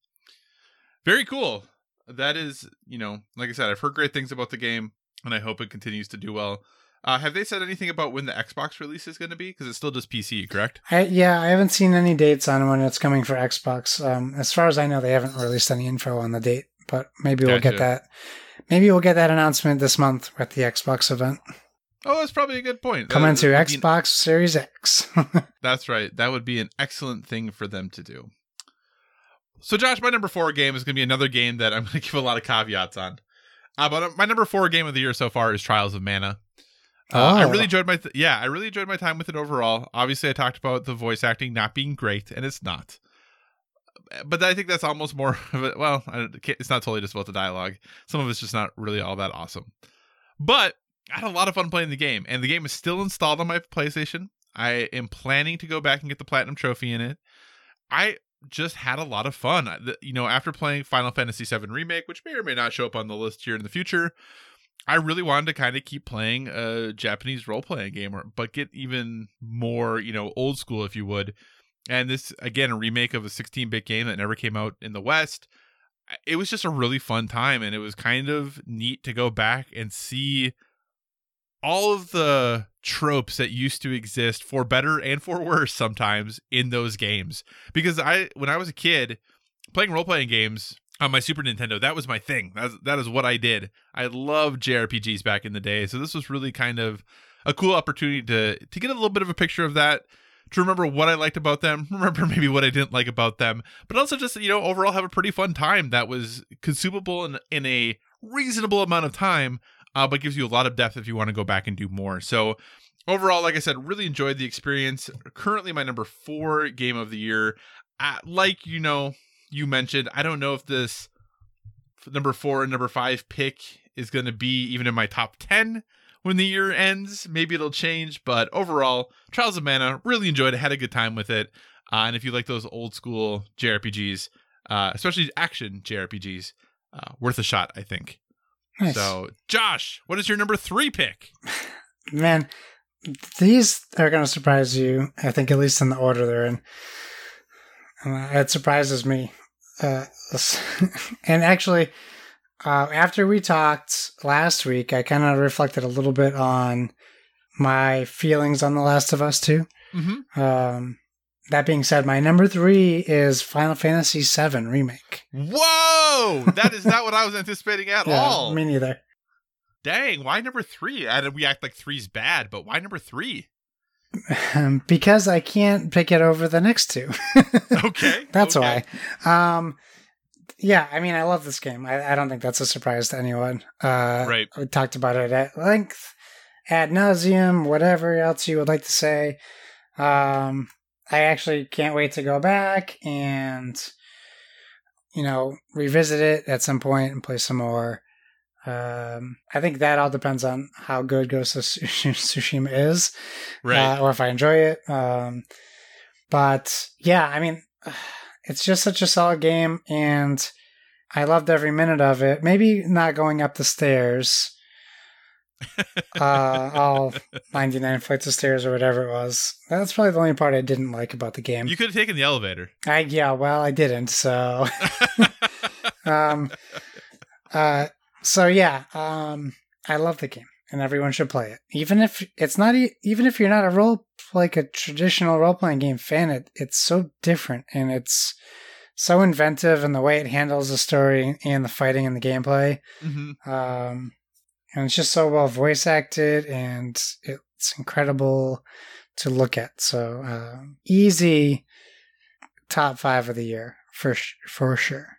very cool. That is, you know, like I said, I've heard great things about the game, and I hope it continues to do well. Uh, have they said anything about when the Xbox release is going to be? Because it's still just PC, correct? I, yeah, I haven't seen any dates on when it's coming for Xbox. Um, as far as I know, they haven't released any info on the date, but maybe we'll Gotcha. get that. Maybe we'll get that announcement this month at the Xbox event. Oh, that's probably a good point. Coming That- to that an- Xbox Series X. <laughs> That's right. That would be an excellent thing for them to do. So, Josh, my number four game is going to be another game that I'm going <laughs> to give a lot of caveats on. Uh, but my number four game of the year so far is Trials of Mana. Uh, I Oh. really enjoyed my th- yeah, I really enjoyed my time with it overall. Obviously, I talked about the voice acting not being great, and it's not. But I think that's almost more <laughs> of it. Well, I- it's not totally just about the dialogue. Some of it's just not really all that awesome. But I had a lot of fun playing the game, and the game is still installed on my PlayStation. I am planning to go back and get the platinum trophy in it. I just had a lot of fun. You know, after playing Final Fantasy VII Remake, which may or may not show up on the list here in the future, I really wanted to kind of keep playing a Japanese role playing game, or, but get even more, you know, old school, if you would. And this, again, a remake of a 16 bit game that never came out in the West. It was just a really fun time, and it was kind of neat to go back and see all of the tropes that used to exist for better and for worse sometimes in those games. Because I, when I was a kid, playing role playing games on my Super Nintendo, that was my thing. That is, that is what I did. I loved JRPGs back in the day. So this was really kind of a cool opportunity to to get a little bit of a picture of that, to remember what I liked about them, <laughs> remember maybe what I didn't like about them, but also just you know overall have a pretty fun time that was consumable in in a reasonable amount of time, uh, but gives you a lot of depth if you want to go back and do more. So overall, like I said, really enjoyed the experience. Currently, my number four game of the year. Uh, like you know, you mentioned, I don't know if this number four and number five pick is going to be even in my top 10 when the year ends. Maybe it'll change, but overall, Trials of Mana, really enjoyed it, had a good time with it. Uh, and if you like those old school JRPGs, uh, especially action JRPGs, uh, worth a shot, I think. Nice. So, Josh, what is your number three pick? Man, these are going to surprise you. I think at least in the order they're in. Uh, it surprises me. Uh, <laughs> and actually, uh, after we talked last week, I kind of reflected a little bit on my feelings on The Last of Us 2. Mm-hmm. Um, that being said, my number three is Final Fantasy VII Remake. Whoa! That is <laughs> not what I was anticipating at Yeah, all. Me neither. Dang, why number three? I, we act like three's bad, but why number three? Um, <laughs> because I can't pick it over the next two. <laughs> Okay. That's okay. why. Um, yeah, I mean, I love this game. I, I don't think that's a surprise to anyone. Uh, Right. We talked about it at length, ad nauseum, whatever else you would like to say. Um, I actually can't wait to go back and, you know, revisit it at some point and play some more. Um, I think that all depends on how good Ghost of Tsushima <laughs> is Right. uh, or if I enjoy it. Um, but yeah, I mean, <sighs> it's just such a solid game, and I loved every minute of it. Maybe not going up the stairs, <laughs> uh, all 99 flights of stairs or whatever it was. That's probably the only part I didn't like about the game. you could have taken the elevator. I, yeah, well, I didn't, so. <laughs> um, uh, so yeah, um, I love the game, and everyone should play it. Even if it's not, even if you're not a role like a traditional role playing game fan, it it's so different, and it's so inventive in the way it handles the story and the fighting and the gameplay. hmm Um, and it's just so well voice acted, and it's incredible to look at. So um, easy top five of the year for sh- for sure.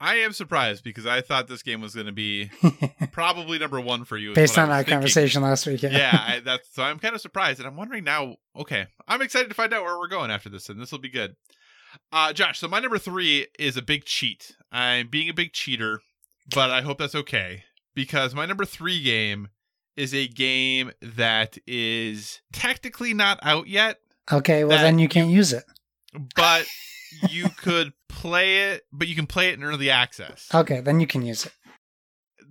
I am surprised because I thought this game was going to be <laughs> probably number one for you. Based on our thinking. conversation last week. Yeah. yeah, I, <laughs> that's so I'm kind of surprised, and I'm wondering now. Okay, I'm excited to find out where we're going after this, and this will be good. Uh, Josh, so my number three is a big cheat. I'm being a big cheater, but I hope that's okay because my number three game is a game that is technically not out yet, Okay, well That then you can't use it. but <laughs> you could play it, but you can play it in early access. Okay, then you can use it.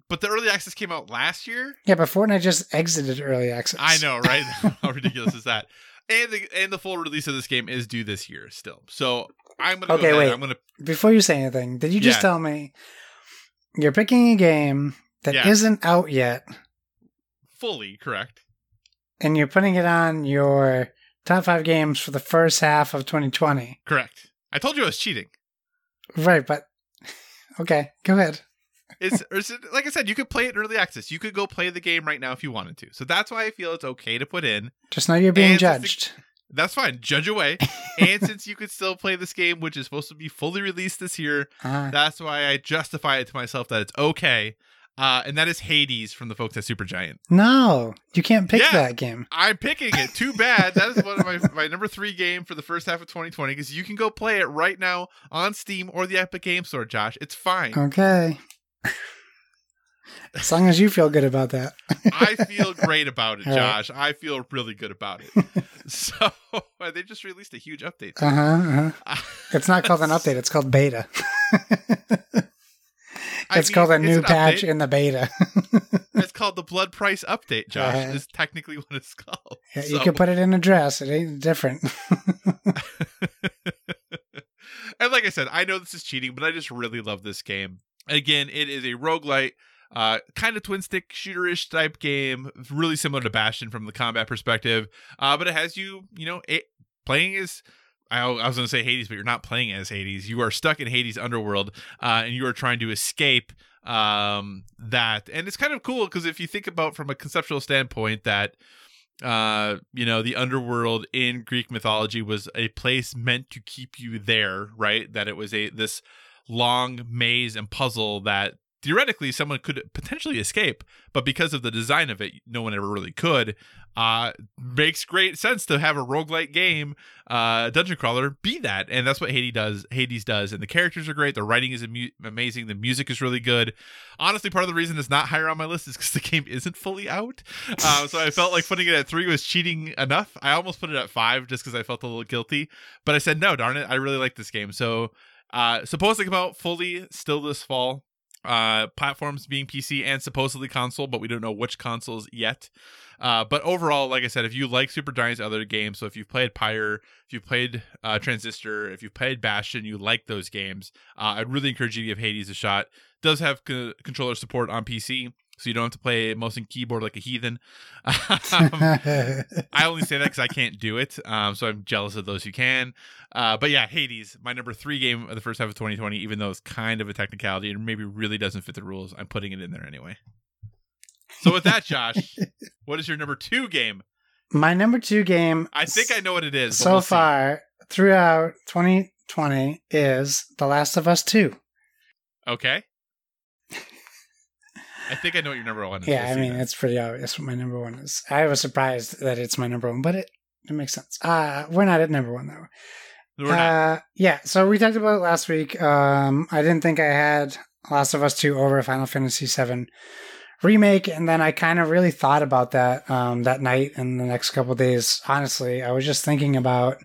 But the early access came out last year. Yeah, but Fortnite just exited early access. I know, right? <laughs> <laughs> How ridiculous is that? And the and the full release of this game is due this year still. So I'm gonna Okay, go wait. I'm gonna Before you say anything, did you just Yeah. tell me you're picking a game that Yeah. not out yet fully correct. and you're putting it on your top five games for the first half of 2020? Correct. I told you I was cheating. Right, but <laughs> okay, go ahead. It's, <laughs> it, like I said, you could play it early access. You could go play the game right now if you wanted to. So that's why I feel it's okay to put in. Just know you're being And since the- judged. That's fine. Judge away. <laughs> and since you could still play this game, which is supposed to be fully released this year, Uh, that's why I justify it to myself that it's okay. Uh, and that is Hades from the folks at Supergiant. no, you can't pick Yeah. that game. I'm picking it. Too bad. That is one of my, my number three game for the first half of 2020 because you can go play it right now on Steam or the Epic Game Store, Josh. It's fine. Okay. as long as you feel good about that. I feel great about it, <laughs> All right. Josh. I feel really good about it. <laughs> So <laughs> they just released a huge update. Uh huh. Uh-huh. It's not called an update. It's called beta. It's mean, called a new patch update. in the beta. <laughs> It's called the Blood Price Update, Josh. Uh-huh. Is technically what it's called. Yeah, you can put it in a dress. It ain't different. <laughs> and like I said, I know this is cheating, but I just really love this game. Again, it is a roguelite, uh, kind of twin stick shooterish type game, really similar to Bastion from the combat perspective. Uh, but it has you, you know, it, playing as I, I was going to say Hades, but you're not playing as Hades. You are stuck in Hades underworld, uh, and you are trying to escape um, that. And it's kind of cool because if you think about from a conceptual standpoint that uh you know the underworld in greek mythology was a place meant to keep you there right that it was a this long maze and puzzle that theoretically someone could potentially escape but because of the design of it no one ever really could uh makes great sense to have a roguelike game uh dungeon crawler be that and that's what hades does hades does and the characters are great the writing is amu- amazing the music is really good honestly part of the reason it's not higher on my list is because the game isn't fully out um, so I felt like <laughs> putting it at three was cheating enough. I almost put it at five just because I felt a little guilty, but I said no, darn it, I really like this game. So uh, supposed to come out fully still this fall. Uh, platforms being PC and supposedly console, but we don't know which consoles yet. Uh, but overall, like I said, if you like Supergiant's other games, so if you've played Pyre, if you've played uh, Transistor, if you've played Bastion, you like those games, uh, I'd really encourage you to give Hades a shot. does have co- controller support on PC, so you don't have to play mouse and keyboard like a heathen. <laughs> um, <laughs> I only say that because I can't do it, um, so I'm jealous of those who can. Uh, but yeah, Hades, my number three game of the first half of 2020, even though it's kind of a technicality and maybe really doesn't fit the rules, I'm putting it in there anyway. So with that, Josh, <laughs> what is your number two game? My number two game. I think I know what it is. so we'll see. far throughout 2020 is The Last of Us 2. Okay. I think I know what your number one is. Yeah, I mean, it's pretty obvious what my number one is. I was surprised that it's my number one, but it, it makes sense. Uh, we're not at number one, though. We're not. Uh, yeah, so we talked about it last week. Um, I didn't think I had Last of Us 2 over Final Fantasy 7 remake, and then I kind of really thought about that um, that night and the next couple days. Honestly, I was just thinking about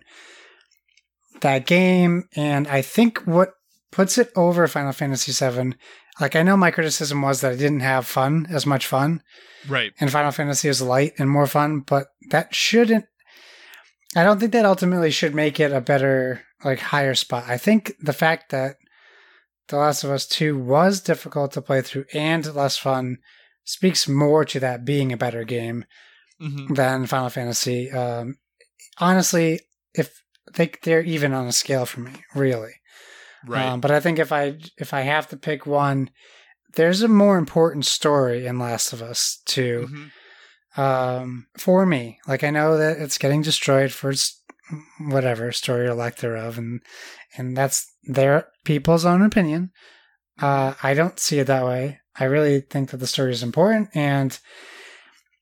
that game, and I think what puts it over Final Fantasy 7, like I know my criticism was that I didn't have fun as much fun, right. and Final Fantasy is light and more fun, but that shouldn't. I don't think that ultimately should make it a better, like, higher spot. I think the fact that The Last of Us 2 was difficult to play through and less fun speaks more to that being a better game hmm than Final Fantasy. Um, honestly, if they, they're even on a scale for me, really. Right. Um, but I think if I if I have to pick one, there's a more important story in Last of Us 2 Mhm. um, for me. Like I know that it's getting destroyed for its whatever story or lack thereof, and and that's their people's own opinion. Uh, I don't see it that way. I really think that the story is important, and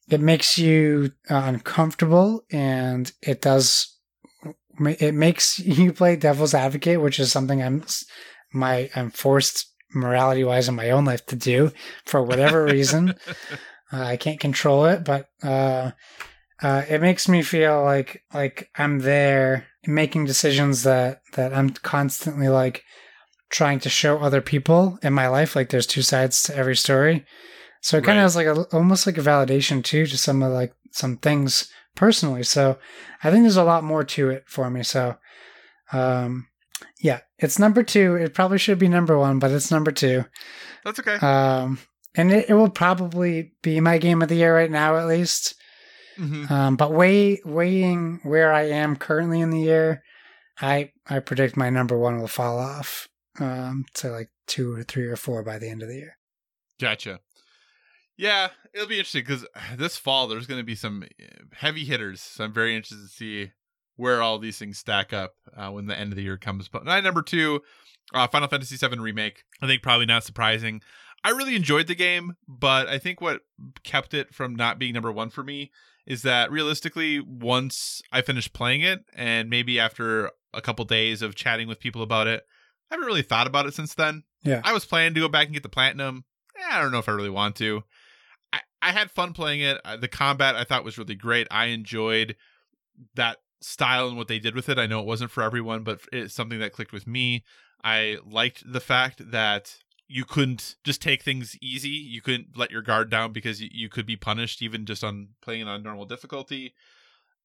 it makes you uh, uncomfortable, and it does. It makes <laughs> you play devil's advocate, which is something I'm my I'm forced morality wise in my own life to do for whatever <laughs> reason. Uh, I can't control it, but uh, uh, it makes me feel like like I'm there making decisions that that I'm constantly like trying to show other people in my life. Like there's two sides to every story, so it kind Right. of is like a, almost like a validation too to some of like some things personally. So I think there's a lot more to it for me. So um, yeah, it's number two. It probably should be number one, but it's number two. That's okay. Um, and it, it will probably be my game of the year right now, at least. Mhm. Um, but weigh, weighing where I am currently in the year, I I predict my number one will fall off um, to like two or three or four by the end of the year. Gotcha. Yeah, it'll be interesting because <sighs> this fall there's going to be some uh, heavy hitters. So I'm very interested to see where all these things stack up uh, when the end of the year comes. But my number two, uh, Final Fantasy VII Remake. I think probably not surprising. I really enjoyed the game, but I think what kept it from not being number one for me is that realistically, once I finished playing it, and maybe after a couple days of chatting with people about it, I haven't really thought about it since then. Yeah. I was planning to go back and get the platinum. Eh, I don't know if I really want to. I, had fun playing it. Uh, The combat I thought was really great. I enjoyed that style and what they did with it. I know it wasn't for everyone, but it's something that clicked with me. I liked the fact that you couldn't just take things easy. You couldn't let your guard down because you could be punished even just on playing it on normal difficulty.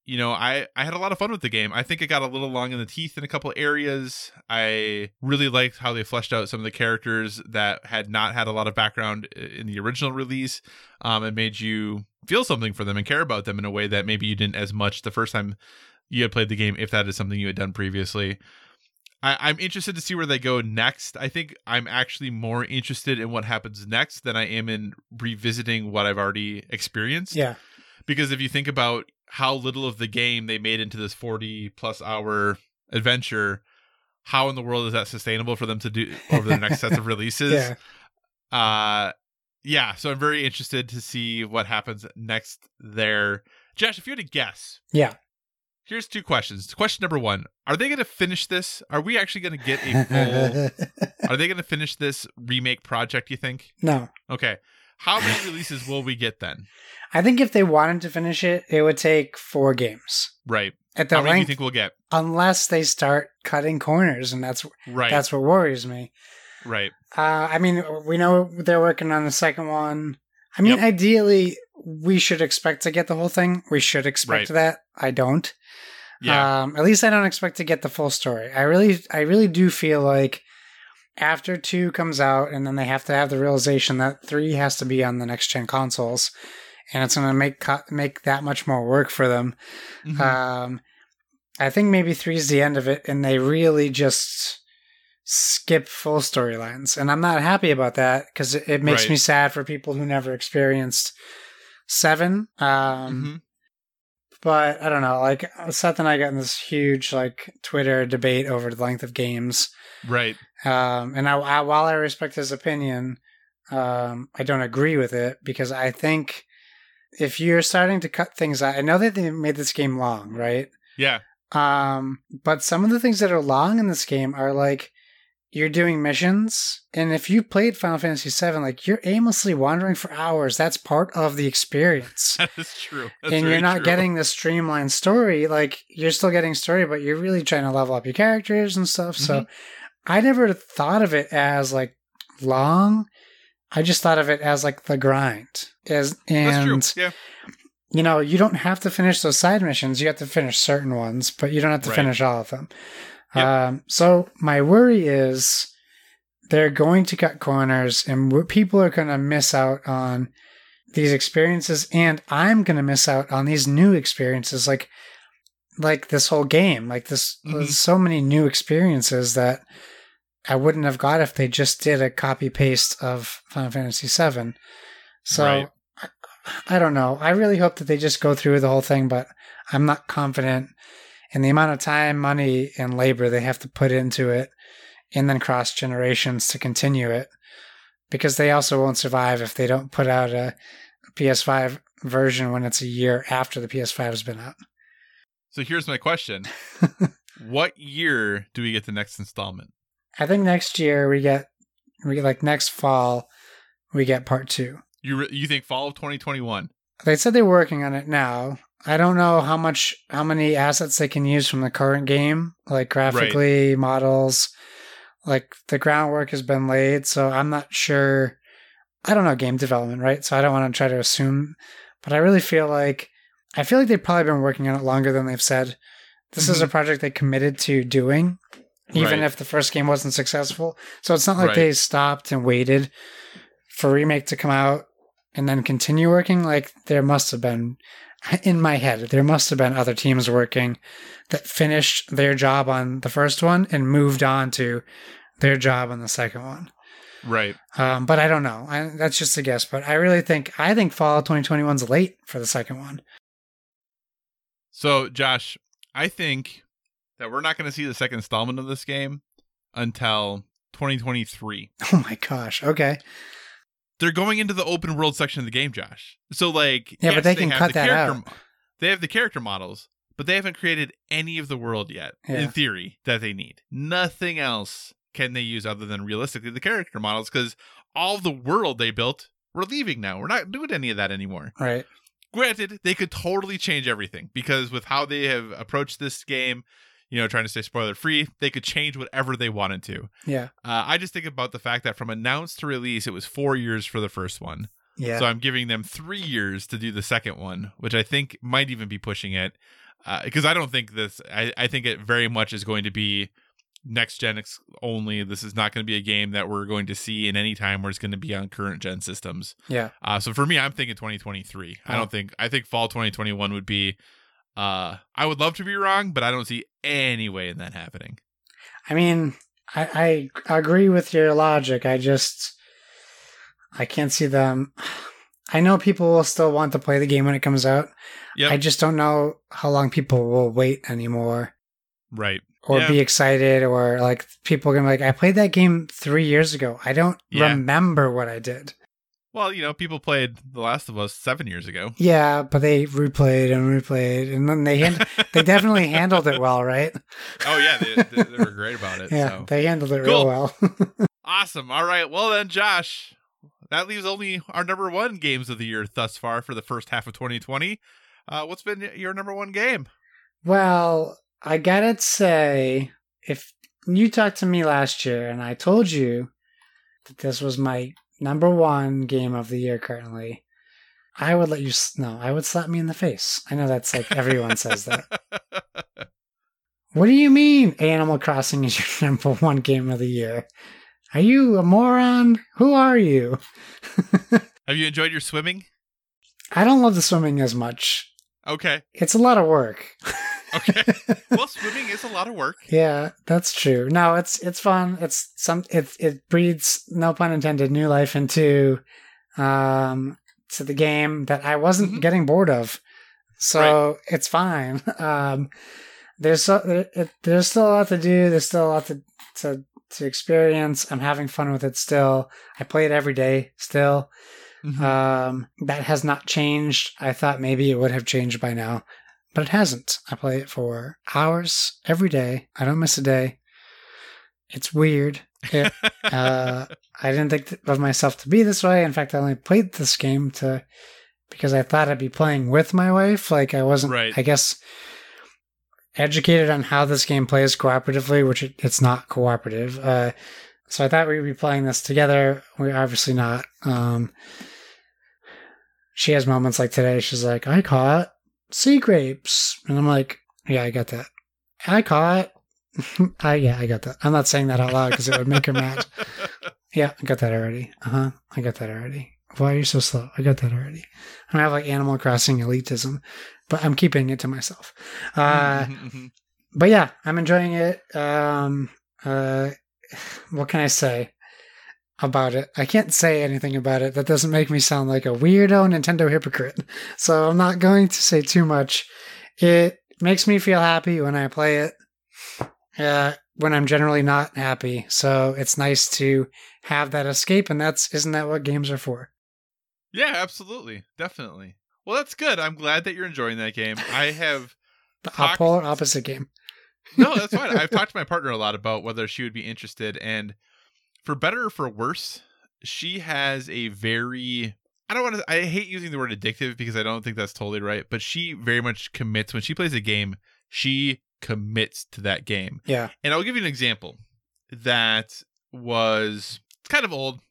You know, I I had a lot of fun with the game. I think it got a little long in the teeth in a couple areas. I really liked how they fleshed out some of the characters that had not had a lot of background in the original release, um, and made you feel something for them and care about them in a way that maybe you didn't as much the first time you had played the game, if that is something you had done previously. I, I'm interested to see where they go next. I think I'm actually more interested in what happens next than I am in revisiting what I've already experienced. Yeah. Because if you think about how little of the game they made into this 40 plus hour adventure, how in the world is that sustainable for them to do <laughs> over the next sets of releases? Yeah. Uh yeah, so I'm very interested to see what happens next there. Josh, if you had to guess, Yeah. here's two questions. Question number one: Are they going to finish this? Are we actually going to get a <laughs> full? are they going to finish this remake project? You think? no. Okay, how many releases will we get then? I think if they wanted to finish it, it would take four games Right. at the how many do you think we'll get? unless they start cutting corners, and that's Right. that's what worries me. Right. Uh, I mean, we know they're working on the second one. I mean, Yep. ideally, we should expect to get the whole thing. We should expect Right. that. I don't. Yeah. Um, at least I don't expect to get the full story. I really, I really do feel like after two comes out, and then they have to have the realization that three has to be on the next gen consoles, and it's going to make co- make that much more work for them. Mhm. Um, I think maybe three is the end of it, and they really just skip full storylines, and I'm not happy about that because it, it makes Right. me sad for people who never experienced seven. Um, Mhm. but I don't know. Like Seth and I got in this huge like Twitter debate over the length of games, Right. Um, and I, I, while I respect his opinion, um, I don't agree with it because I think if you're starting to cut things out, I know that they made this game long, right? Yeah. Um, but some of the things that are long in this game are like you're doing missions, and if you played Final Fantasy VII, like you're aimlessly wandering for hours. That's part of the experience <laughs> That is true. That's and you're not true. getting the streamlined story like you're still getting story but you're really trying to level up your characters and stuff so Mm-hmm. I never thought of it as like long i just thought of it as like the grind as and. Yeah. you know you don't have to finish those side missions you have to finish certain ones but you don't have to Right. finish all of them Yep. um, so my worry is they're going to cut corners and w- people are going to miss out on these experiences and i'm going to miss out on these new experiences like like this whole game like this Mhm. so many new experiences that i wouldn't have got if they just did a copy paste of final fantasy 7 so Right. I, I don't know i really hope that they just go through the whole thing but i'm not confident in the amount of time money and labor they have to put into it and then cross generations to continue it because they also won't survive if they don't put out a PS5 version when it's a year after the PS5 has been out. So here's my question: <laughs> What year do we get the next installment? I think next year we get we get like next fall we get part 2. You re- you think fall of 2021? They said they're working on it now. I don't know how much how many assets they can use from the current game, like graphically, models. Like the groundwork has been laid, so I'm not sure. I don't know game development, right? So I don't want to try to assume, but I really feel like I feel like they've probably been working on it longer than they've said. This is a mm-hmm. project they committed to doing, even Right. if the first game wasn't successful. So it's not like Right. they stopped and waited for remake to come out and then continue working. Like there must have been <laughs> in my head, there must have been other teams working that finished their job on the first one and moved on to their job on the second one. Right. Um, but I don't know. I, that's just a guess. But I really think I think Fall 2021 is late for the second one. So Josh, I think that we're not going to see the second installment of this game until 2023. <laughs> Oh my gosh. Okay. They're going into the open world section of the game, Josh. So like, Yeah, but yes, they can cut the that out. They have the character models, but they haven't created any of the world yet. Yeah. In theory, that they need nothing else can they use other than realistically the character models because all the world they built we're leaving now. We're not doing any of that anymore. Right. Granted, they could totally change everything because with how they have approached this game, you know, trying to stay spoiler free, they could change whatever they wanted to. Yeah. Uh, I just think about the fact that from announced to release, it was four years for the first one. Yeah. So I'm giving them three years to do the second one, which I think might even be pushing it. Because I don't think this, I, I think it very much is going to be next gen ex- only. This is not going to be a game that we're going to see in any time where it's going to be on current gen systems. yeah. Uh, so for me, I'm thinking 2023. I Oh. don't think, I think fall 2021 would be, uh, I would love to be wrong, but I don't see any way in that happening. I mean, I, I agree with your logic. I just, I can't see them. I know people will still want to play the game when it comes out. Yep. I just don't know how long people will wait anymore right. or Yeah. be excited or like people are gonna be like, I played that game three years ago. I don't Yeah. remember what I did. Well, you know, people played The Last of Us seven years ago. Yeah, but they replayed and replayed, and then they hand- they definitely <laughs> handled it well, right? Oh yeah, they, they, they were great about it. Yeah, so. they handled it Cool. real well. <laughs> Awesome. All right. Well then, Josh, that leaves only our number one games of the year thus far for the first half of 2020. Uh, what's been your number one game? well, I gotta say, if you talked to me last year and I told you that this was my number one game of the year currently, I would let you. No, I would slap me in the face. I know that's like everyone says that. <laughs> What do you mean Animal Crossing is your <laughs> number one game of the year? Are you a moron? Who are you? <laughs> Have you enjoyed your swimming? I don't love the swimming as much. Okay. It's a lot of work. Okay. <laughs> well, swimming is a lot of work. Yeah, that's true. No, it's it's fun. It's some it it breeds no pun intended new life into um to the game that I wasn't Mhm. getting bored of. So it's fine. <laughs> Um there's so there, there's still a lot to do. There's still a lot to to to experience. I'm having fun with it still. I play it every day still. Mhm. Um, that has not changed. I thought maybe it would have changed by now, but it hasn't. I play it for hours every day. I don't miss a day. It's weird. It, <laughs> uh, I didn't think of myself to be this way. In fact, I only played this game to because I thought I'd be playing with my wife. Like I wasn't, Right. I guess, educated on how this game plays cooperatively, which it, it's not cooperative. Uh, so I thought we'd be playing this together. We're obviously not. Um, she has moments like today. She's like, "I caught sea grapes," and I'm like, "Yeah, I got that. I caught." <laughs> I yeah, I got that. I'm not saying that out loud because it would make her mad. <laughs> Yeah, I got that already. Uh huh. I got that already. Why are you so slow? I got that already. I don't have like Animal Crossing elitism, but I'm keeping it to myself. Uh, <laughs> but yeah, I'm enjoying it. Um, uh, what can I say about it? I can't say anything about it that doesn't make me sound like a weirdo Nintendo hypocrite. <laughs> So I'm not going to say too much. It makes me feel happy when I play it. Uh, when I'm generally not happy. So it's nice to have that escape, and that's isn't that what games are for? yeah, absolutely. Definitely. Well, that's good. I'm glad that you're enjoying that game. I have <laughs> The Talk- polar opposite game. no, that's <laughs> fine. I've talked to my partner a lot about whether she would be interested, and for better or for worse, she has a very I don't want to I hate using the word addictive because I don't think that's totally right, but she very much commits when she plays a game, she commits to that game. Yeah. And I'll give you an example that was kind of old,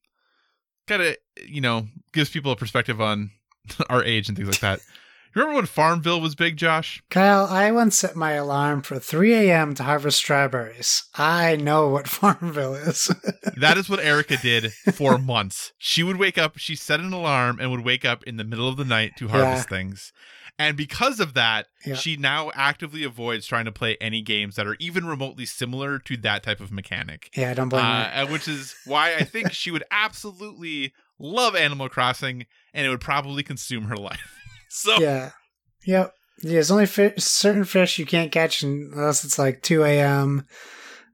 kind of you know gives people a perspective on <laughs> our age and things like that. <laughs> Remember when Farmville was big, Josh? Kyle, I once set my alarm for 3 a.m. to harvest strawberries. I know what <laughs> Farmville is. <laughs> That is what Erica did for months. She would wake up, she set an alarm and would wake up in the middle of the night to harvest things. And because of that, Yeah. she now actively avoids trying to play any games that are even remotely similar to that type of mechanic. yeah, I don't blame Uh, which is why I think she would absolutely love Animal Crossing and it would probably consume her life. So, Yeah. Yep. Yeah, there's only fi- certain fish you can't catch unless it's like 2 a.m.,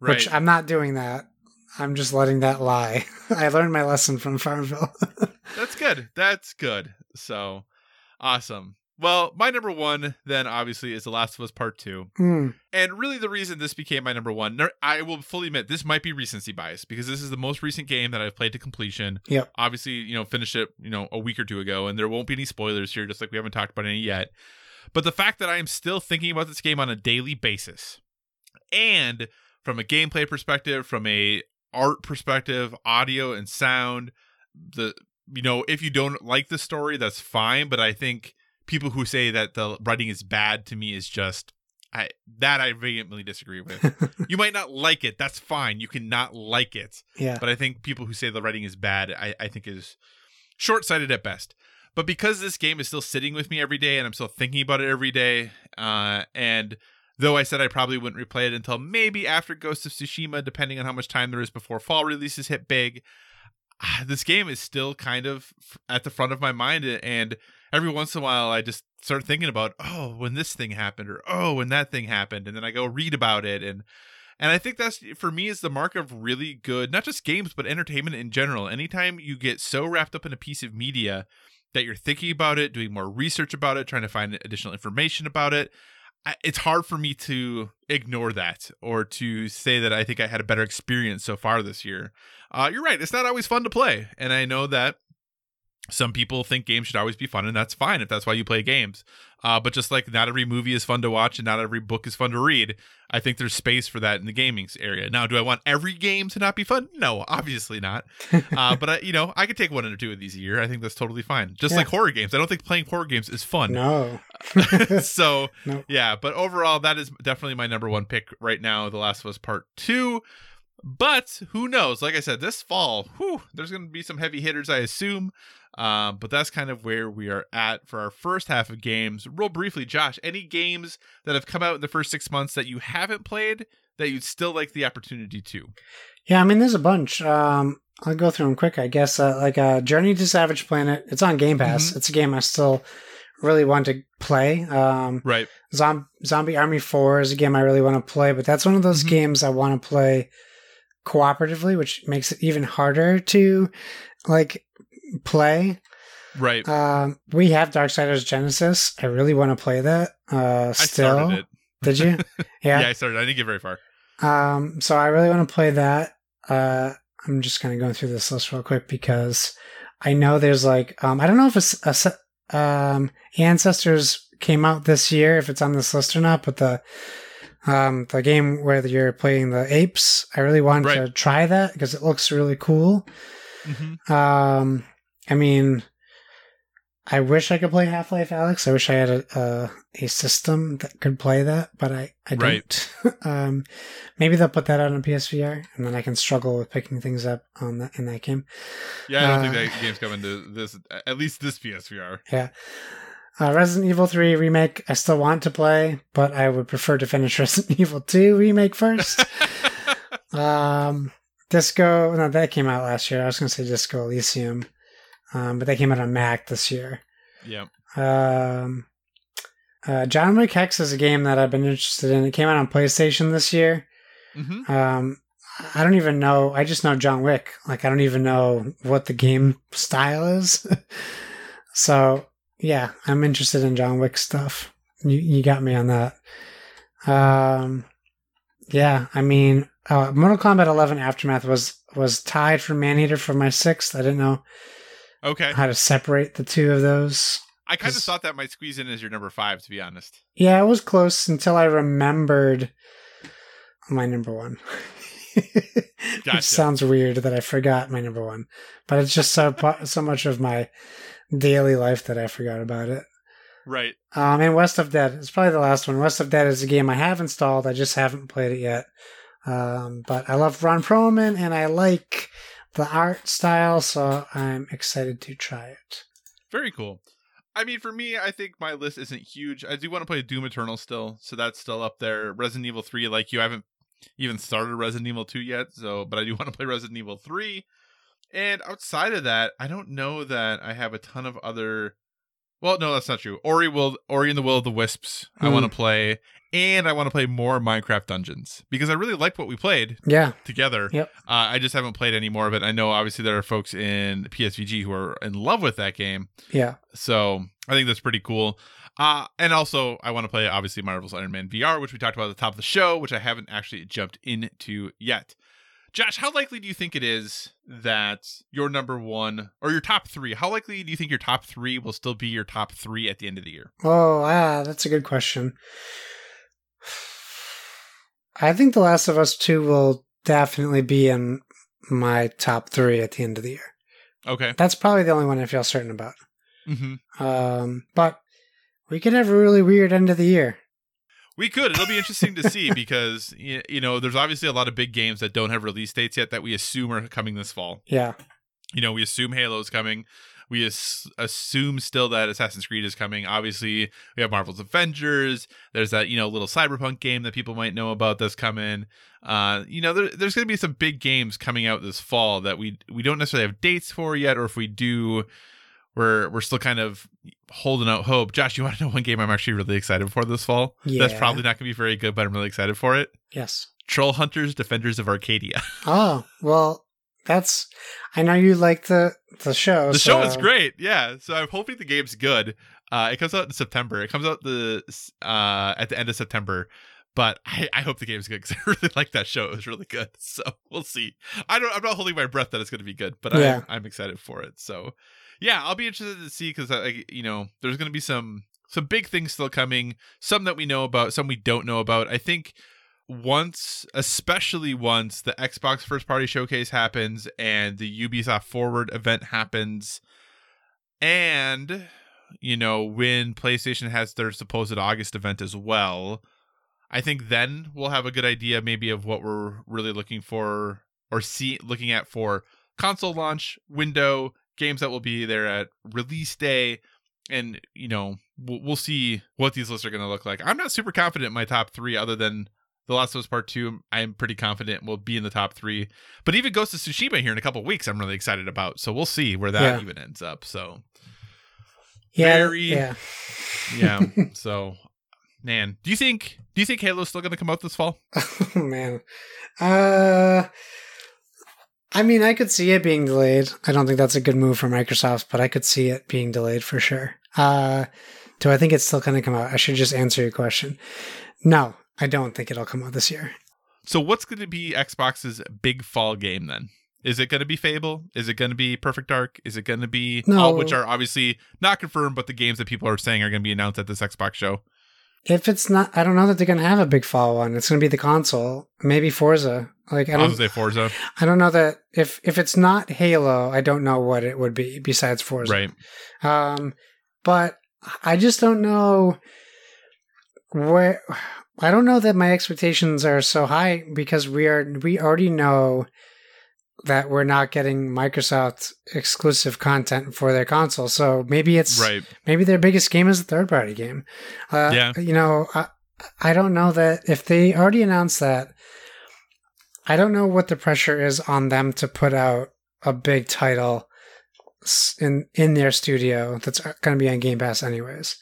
right. which I'm not doing that. I'm just letting that lie. <laughs> I learned my lesson from Farmville. <laughs> That's good. That's good. So, awesome. Well, my number one then obviously is The Last of Us Part 2. Mm, And really, the reason this became my number one, I will fully admit this might be recency bias because this is the most recent game that I've played to completion. Yeah, Obviously, you know, finished it, you know, a week or two ago, and there won't be any spoilers here, just like we haven't talked about any yet. But the fact that I am still thinking about this game on a daily basis, and from a gameplay perspective, from a art perspective, audio and sound, the you know, if you don't like the story, that's fine. But I think people who say that the writing is bad to me is just I that I vehemently disagree with. <laughs> you might not like it. That's fine. You cannot like it. yeah. But I think people who say the writing is bad, I, I think is short sighted at best. But because this game is still sitting with me every day and I'm still thinking about it every day, uh, and though I said I probably wouldn't replay it until maybe after Ghost of Tsushima, depending on how much time there is before fall releases hit big, ah, this game is still kind of at the front of my mind. And every once in a while, I just start thinking about, oh, when this thing happened, or oh, when that thing happened, and then I go read about it, and and I think that's for me is the mark of really good, not just games, but entertainment in general. Anytime you get so wrapped up in a piece of media that you're thinking about it, doing more research about it, trying to find additional information about it, I, it's hard for me to ignore that or to say that I think I had a better experience so far this year. Uh, you're right; it's not always fun to play, and I know that some people think games should always be fun, and that's fine if that's why you play games. Uh, but just like not every movie is fun to watch and not every book is fun to read, I think there's space for that in the gaming area. Now, do I want every game to not be fun? No, obviously not. <laughs> Uh, but I, you know, I could take one or two of these a year. I think that's totally fine. Just Yeah. like horror games, I don't think playing horror games is fun. No. <laughs> so <laughs> No. yeah, but overall, that is definitely my number one pick right now. The Last of Us Part Two. But who knows? Like I said, this fall, whew, there's going to be some heavy hitters, I assume. Um, but that's kind of where we are at for our first half of games. Real briefly, Josh, any games that have come out in the first six months that you haven't played that you'd still like the opportunity to? Yeah, I mean, there's a bunch. Um, I'll go through them quick, I guess. Uh, like uh, Journey to Savage Planet. It's on Game Pass. Mhm. It's a game I still really want to play. Um, Right. Zom- Zombie Army 4 is a game I really want to play, but that's one of those Mhm. games I want to play cooperatively, which makes it even harder to like play. Right. Um, we have Darksiders Genesis. I really want to play that. Uh, still, did you? <laughs> Yeah. Yeah. I started. I didn't get very far. Um, so I really want to play that. Uh, I'm just kind of going through this list real quick because I know there's like, um, I don't know if it's a, um, Ancestors came out this year, if it's on this list or not, but the, um, the game where you're playing the apes, I really want to try that because it looks really cool. hmm Um, I mean, I wish I could play Half Life Alyx. I wish I had a, a a system that could play that, but I I Right. don't. <laughs> um, maybe they'll put that out on PSVR, and then I can struggle with picking things up on that in that game. Yeah, I don't Uh, think that game's coming to this. At least this PSVR. <laughs> Uh, Resident Evil 3 remake, I still want to play, but I would prefer to finish <laughs> Resident Evil 2 remake first. <laughs> um, Disco, no, that came out last year. I was going to say Disco Elysium, um, but that came out on Mac this year. yeah. Um, uh, John Wick Hex is a game that I've been interested in. It came out on PlayStation this year. hmm Um, I don't even know. I just know John Wick. Like I don't even know what the game style is. <laughs> so yeah, I'm interested in John Wick stuff. You you got me on that. Um, yeah, I mean, uh, Mortal Kombat 11 Aftermath was was tied for Maneater for my sixth. I didn't know Okay. how to separate the two of those. I kind of thought that might squeeze in as your number five, to be honest. Yeah, it was close until I remembered my number one. <laughs> Gotcha. Which sounds weird that I forgot my number one, but it's just so so much of my daily life that I forgot about it. Right. Um, and West of Dead is probably the last one. West of Dead is a game I have installed. I just haven't played it yet. Um, but I love Ron Perlman and I like the art style, so I'm excited to try it. Very cool. I mean, for me, I think my list isn't huge. I do want to play Doom Eternal still, so that's still up there. Resident Evil 3, like you, I haven't even started Resident Evil 2 yet, so but I do want to play Resident Evil 3. And outside of that, I don't know that I have a ton of other Well, no, that's not true. Ori will Ori and the Will of the Wisps. I Hmm. want to play and I want to play more Minecraft Dungeons because I really liked what we played Yeah. together. Yep. Uh, I just haven't played any more of it. I know obviously there are folks in PSVG who are in love with that game. Yeah. So I think that's pretty cool. Uh, and also, I want to play obviously Marvel's Iron Man VR, which we talked about at the top of the show, which I haven't actually jumped into yet. Josh, how likely do you think it is that your number one or your top three? How likely do you think your top three will still be your top three at the end of the year? Oh, ah, that's a good question. I think The Last of Us 2 will definitely be in my top three at the end of the year. Okay. That's probably the only one I feel certain about. Mm-hmm. Um, but we could have a really weird end of the year. We could. It'll be interesting to see because <laughs> you know there's obviously a lot of big games that don't have release dates yet that we assume are coming this fall. Yeah. you know, we assume Halo's coming. We as- assume still that Assassin's Creed is coming. Obviously, we have Marvel's Avengers. There's that, you know, little cyberpunk game that people might know about that's coming. Uh, you know, there, there's going to be some big games coming out this fall that we we don't necessarily have dates for yet, or if we do, we're we're still kind of holding out hope. Josh, you want to know one game I'm actually really excited for this fall? Yeah. That's probably not going to be very good, but I'm really excited for it. Yes. Trollhunters: Defenders of Arcadia. <laughs> Oh, well, that's. I know you like the the show. The show is great. Yeah. So I'm hoping the game's good. Uh, it comes out in September. It comes out the uh at the end of September. But I, I hope the game's good because <laughs> I really like that show. It was really good. <laughs> So we'll see. I don't. I'm not holding my breath that it's going to be good, but Yeah. I'm, I'm excited for it. So yeah, I'll be interested to see because like uh, you know, there's going to be some some big things still coming. Some that we know about, some we don't know about. I think once, especially once the Xbox first party showcase happens and the Ubisoft Forward event happens, and you know when PlayStation has their supposed August event as well. I think then we'll have a good idea maybe of what we're really looking for or see looking at for console launch window games that will be there at release day and you know we'll, we'll see what these lists are going to look like i'm not super confident in my top three other than the last of us part two i'm pretty confident will be in the top three but even ghost of tsushima here in a couple weeks i'm really excited about so we'll see where that Yeah. even ends up so Yeah, Very- yeah. yeah <laughs> so man do you think do you think halo's still going to come out this fall <laughs> Oh man. Uh I mean, I could see it being delayed. I don't think that's a good move for Microsoft, but I could see it being delayed for sure. Uh do I think it's still going to come out? I should just answer your question. No, I don't think it'll come out this year. So what's going to be Xbox's big fall game then? Is it going to be Fable? Is it going to be Perfect Dark? Is it going to be No. all which are obviously not confirmed, but the games that people are saying are going to be announced at this Xbox show? If it's not, I don't know that they're going to have a big fall one. It's going to be the console, maybe Forza. Like I don't, say Forza, I don't know that if if it's not Halo, I don't know what it would be besides Forza. right? Um, but I just don't know where. I don't know that my expectations are so high because we are we already know that we're not getting Microsoft exclusive content for their console. So maybe it's Right. maybe their biggest game is a third party game. Uh, Yeah. You know, I, I don't know that if they already announced that, I don't know what the pressure is on them to put out a big title in in their studio that's going to be on Game Pass anyways.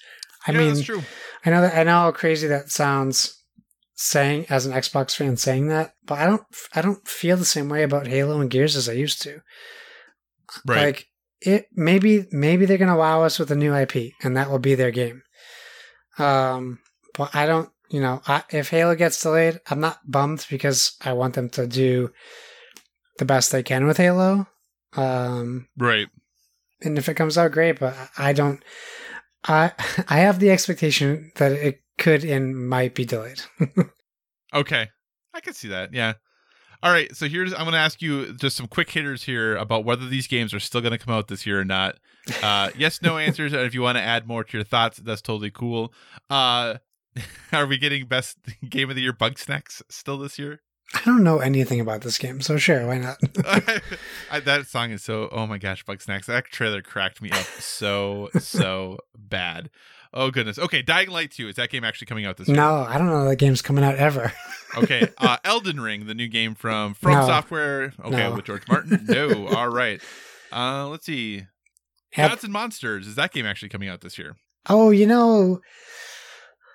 I Yeah, mean, that's true. I know that I know how crazy that sounds saying as an Xbox fan saying that, but I don't I don't feel the same way about Halo and Gears as I used to. Right. Like it maybe maybe they're gonna wow us with a new IP and that will be their game. Um but I don't you know, I, if Halo gets delayed, I'm not bummed because I want them to do the best they can with Halo. Um right. and if it comes out great, but I don't I <laughs> I have the expectation that it could and might be delayed. <laughs> Okay. I can see that. Yeah. All right. So here's I'm going to ask you just some quick hitters here about whether these games are still going to come out this year or not. Uh, <laughs> yes, no answers. And if you want to add more to your thoughts, that's totally cool. Uh, <laughs> are we getting best game of the year Bugsnax still this year? I don't know anything about this game, so sure, why not? I, that song is so. Oh my gosh, Bugsnax! That trailer cracked me up so so bad. Oh goodness. Okay, Dying Light 2 is that game actually coming out this year? no, I don't know that game's coming out ever. <laughs> Okay. Uh, Elden Ring, the new game from From No. Software. Okay, No. with George Martin. <laughs> No. All right. Uh, let's see. Have- Gods and Monsters is that game actually coming out this year? oh, you know,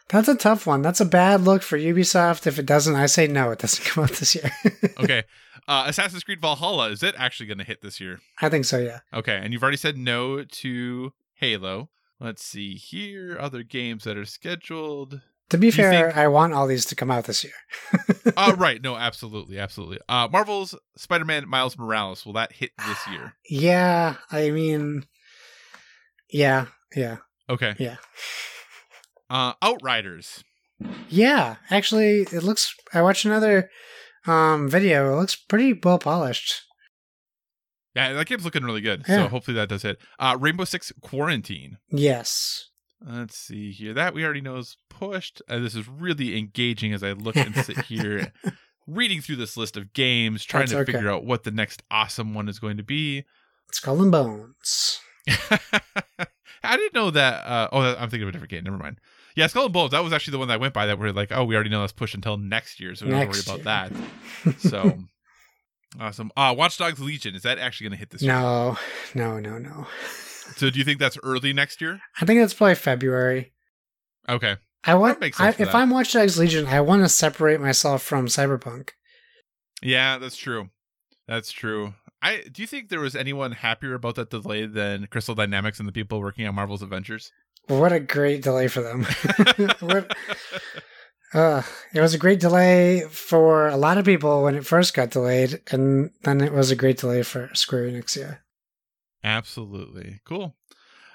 that's a tough one. That's a bad look for Ubisoft. If it doesn't, I say no, it doesn't <laughs> come out this year. Okay. uh, Assassin's Creed Valhalla is it actually going to hit this year? I think so, yeah. Okay, and you've already said no to Halo. Let's see here. Other games that are scheduled. To be fair, think- I want all these to come out this year. <laughs> uh, right. <laughs> No, absolutely. Absolutely. Uh, Marvel's Spider Man Miles Morales. Will that hit this year? Yeah, I mean, yeah, yeah, Okay. Yeah. <laughs> Uh, Outriders. yeah. Actually, it looks. I watched another um video. It looks pretty well polished. Yeah, that game's looking really good. So hopefully that does hit. Uh, Rainbow Six Quarantine. Yes. Let's see here. That we already know is pushed. Uh, this is really engaging as I look and sit <laughs> here reading through this list of games, trying That's to okay. figure out what the next awesome one is going to be. Skull and Bones. <laughs> I didn't know that. Uh, oh, I'm thinking of a different game. Never mind. Yeah, Skull and Bones. That was actually the one that I went by. That we're like, oh, we already know that's pushed until next year, so we don't Next worry about year. that. So <laughs> awesome. Uh, Watch Dogs Legion. Is that actually going to hit this year? No, no, no, no. So do you think that's early next year? I think that's probably February. Okay. I want. I, if that. I'm Watch Dogs Legion, I want to separate myself from Cyberpunk. Yeah, that's true. That's true. I do you think there was anyone happier about that delay than Crystal Dynamics and the people working on Marvel's Avengers? What a great delay for them. <laughs> What- Uh, it was a great delay for a lot of people when it first got delayed, and then it was a great delay for Square Enix. Yeah, Absolutely. Cool.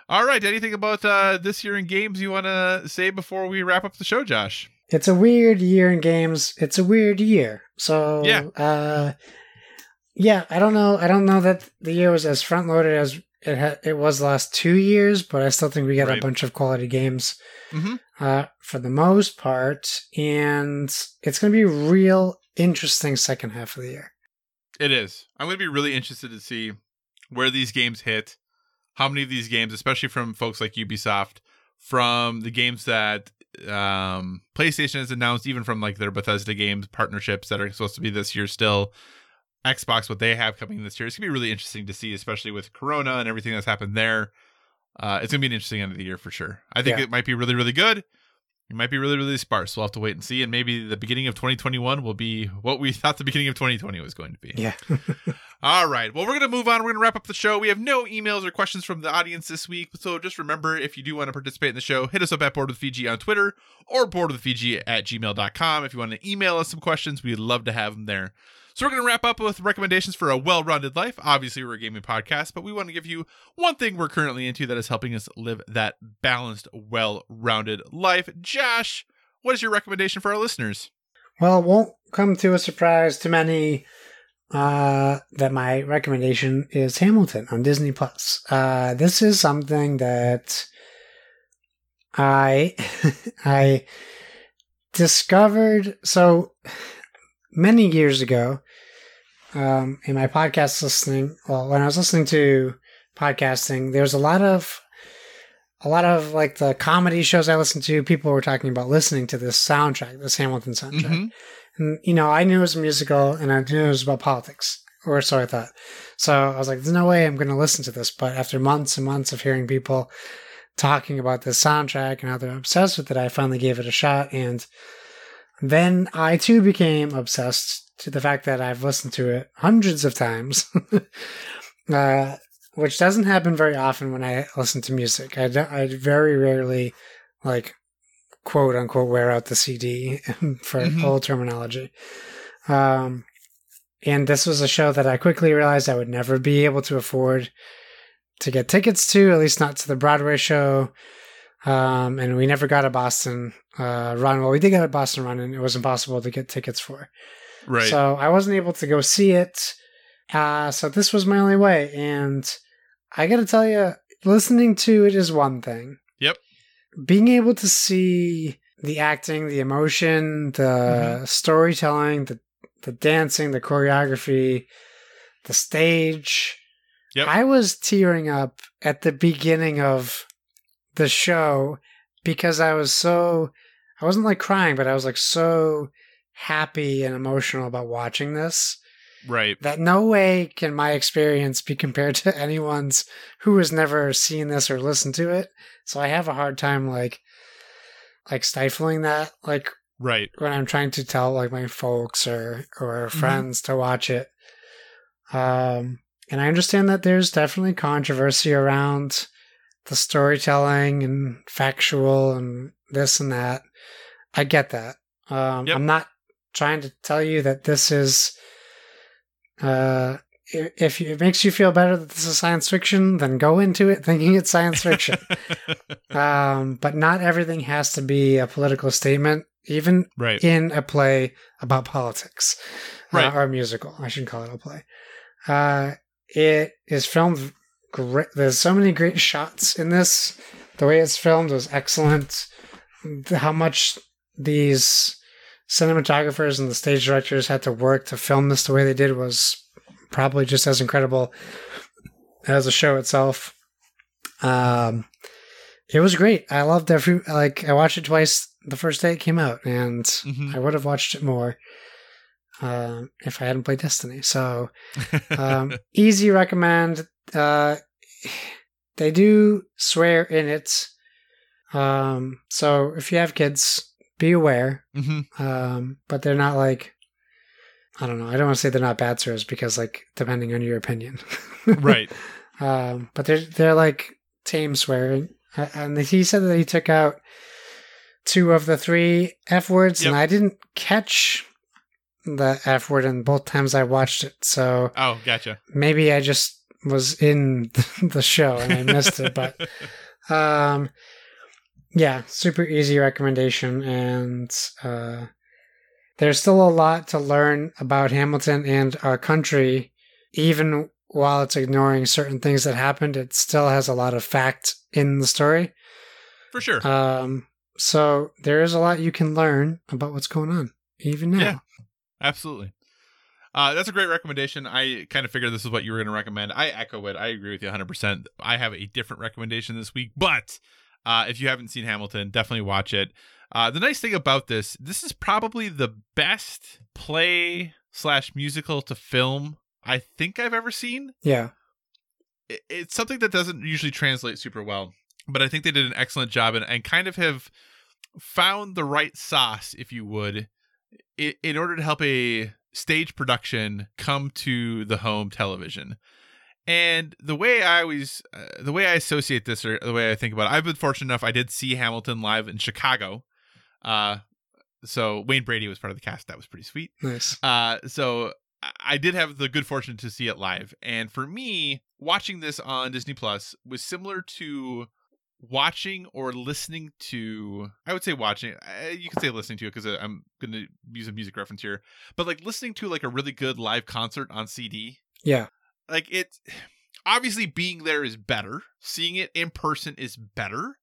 All right. Anything about uh, this year in games you want to say before we wrap up the show, Josh? It's a weird year in games. It's a weird year. So Yeah. uh yeah, I don't know. I don't know that the year was as front loaded as it ha- it was the last two years, but I still think we got Right. a bunch of quality games Mm-hmm. uh, for the most part, and it's going to be a real interesting second half of the year. It is. I'm going to be really interested to see where these games hit, how many of these games, especially from folks like Ubisoft, from the games that um, PlayStation has announced, even from like their Bethesda games partnerships that are supposed to be this year still, Xbox, what they have coming this year. It's going to be really interesting to see, especially with Corona and everything that's happened there. Uh, it's going to be an interesting end of the year for sure. I think Yeah. it might be really, really good. It might be really, really sparse. We'll have to wait and see. And maybe the beginning of 2021 will be what we <laughs> thought the beginning of 2020 was going to be. Yeah. <laughs> All right. Well, we're going to move on. We're going to wrap up the show. We have no emails or questions from the audience this week. So just remember if you do want to participate in the show, hit us up at Board with VG on Twitter or boardwithvg at gmail.com. If you want to email us some questions, we'd love to have them there. So we're going to wrap up with recommendations for a well-rounded life. Obviously, we're a gaming podcast, but we want to give you one thing we're currently into that is helping us live that balanced, well-rounded life. Josh, what is your recommendation for our listeners? Well, it won't come to a surprise to many uh, that my recommendation is Hamilton on Disney Plus. Uh, this is something that I <laughs> I discovered so many years ago um, in my podcast listening. Well, when I was listening to podcasting, there's a lot of a lot of like the comedy shows I listened to. People were talking about listening to this soundtrack, this Hamilton soundtrack. Mhm. And, you know, I knew it was a musical and I knew it was about politics, or so I thought. So I was like, there's no way I'm going to listen to this. But after months and months of hearing people talking about this soundtrack and how they're obsessed with it, I finally gave it a shot. And then I too became obsessed to the fact that I've listened to it hundreds of times, <laughs> uh, which doesn't happen very often when I listen to music. I, don't- I very rarely like quote unquote wear out the CD <laughs> for Mhm. old terminology. Um, and this was a show that I quickly realized I would never be able to afford to get tickets to, at least not to the Broadway show. Um, and we never got a Boston uh, run. Well, we did get a Boston run, and it was impossible to get tickets for. Right. So I wasn't able to go see it. Uh, so this was my only way. And I got to tell you, listening to it is one thing. Yep. Being able to see the acting, the emotion, the storytelling, the, the dancing, the choreography, the stage. Yep. I was tearing up at the beginning of the show because I was so I wasn't like crying, but I was like so happy and emotional about watching this right. that no way can my experience be compared to <laughs> anyone's who has never seen this or listened to it. So I have a hard time like like stifling that like Right. when I'm trying to tell like my folks or or Mm-hmm. friends to watch it. Um and I understand that there's definitely controversy around the storytelling and factual and this and that. I get that. Um Yep. I'm not trying to tell you that this is uh if it makes you feel better that this is science fiction, then go into it thinking it's science fiction. <laughs> um, but not everything has to be a political statement, even right. in a play about politics Right. uh, or a musical. I shouldn't call it a play. Uh, it is filmed great. There's so many great shots in this. The way it's filmed was excellent. How much these cinematographers and the stage directors had to work to film this the way they did was probably just as incredible as the show itself. Um, it was great. I loved every like I watched it twice the first day it came out, and Mhm. I would have watched it more um, if I hadn't played Destiny. So <laughs> um, easy recommend. Uh, they do swear in it, um, so if you have kids, be aware. Mhm. Um, but they're not like I don't know. I don't want to say they're not bad swears because like depending on your opinion, <laughs> Right. um, but they're they're like tame swearing, and he said that he took out two of the three f words, and I didn't catch the f word in both times I watched it. So Oh, gotcha. maybe I just was in <laughs> the show and I missed it, but <laughs> um, yeah, super easy recommendation, and uh, there's still a lot to learn about Hamilton and our country, even while it's ignoring certain things that happened. It still has a lot of fact in the story. For sure. Um, so there is a lot you can learn about what's going on, even now. Yeah. Absolutely. Uh, that's a great recommendation. I kind of figured this is what you were going to recommend. I echo it. I agree with you 100%. I have a different recommendation this week, but uh, if you haven't seen Hamilton, definitely watch it. Uh, the nice thing about this, this is probably the best play slash musical to film I think I've ever seen. Yeah. It- It's something that doesn't usually translate super well, but I think they did an excellent job and, and kind of have found the right sauce, if you would, i- in order to help a stage production come to the home television. And the way I always, uh, the way I associate this, or the way I think about it, I've been fortunate enough. I did see Hamilton live in Chicago. Uh, so Wayne Brady was part of the cast. That was pretty sweet. Nice. Uh, so I- did have the good fortune to see it live, and for me, watching this on Disney Plus was similar to watching or listening to. I would say watching. uh, You could say listening to it because I'm going to use a music reference here, but like listening to like a really good live concert on CD. Yeah. Like it, <sighs> obviously being there is better. Seeing it in person is better,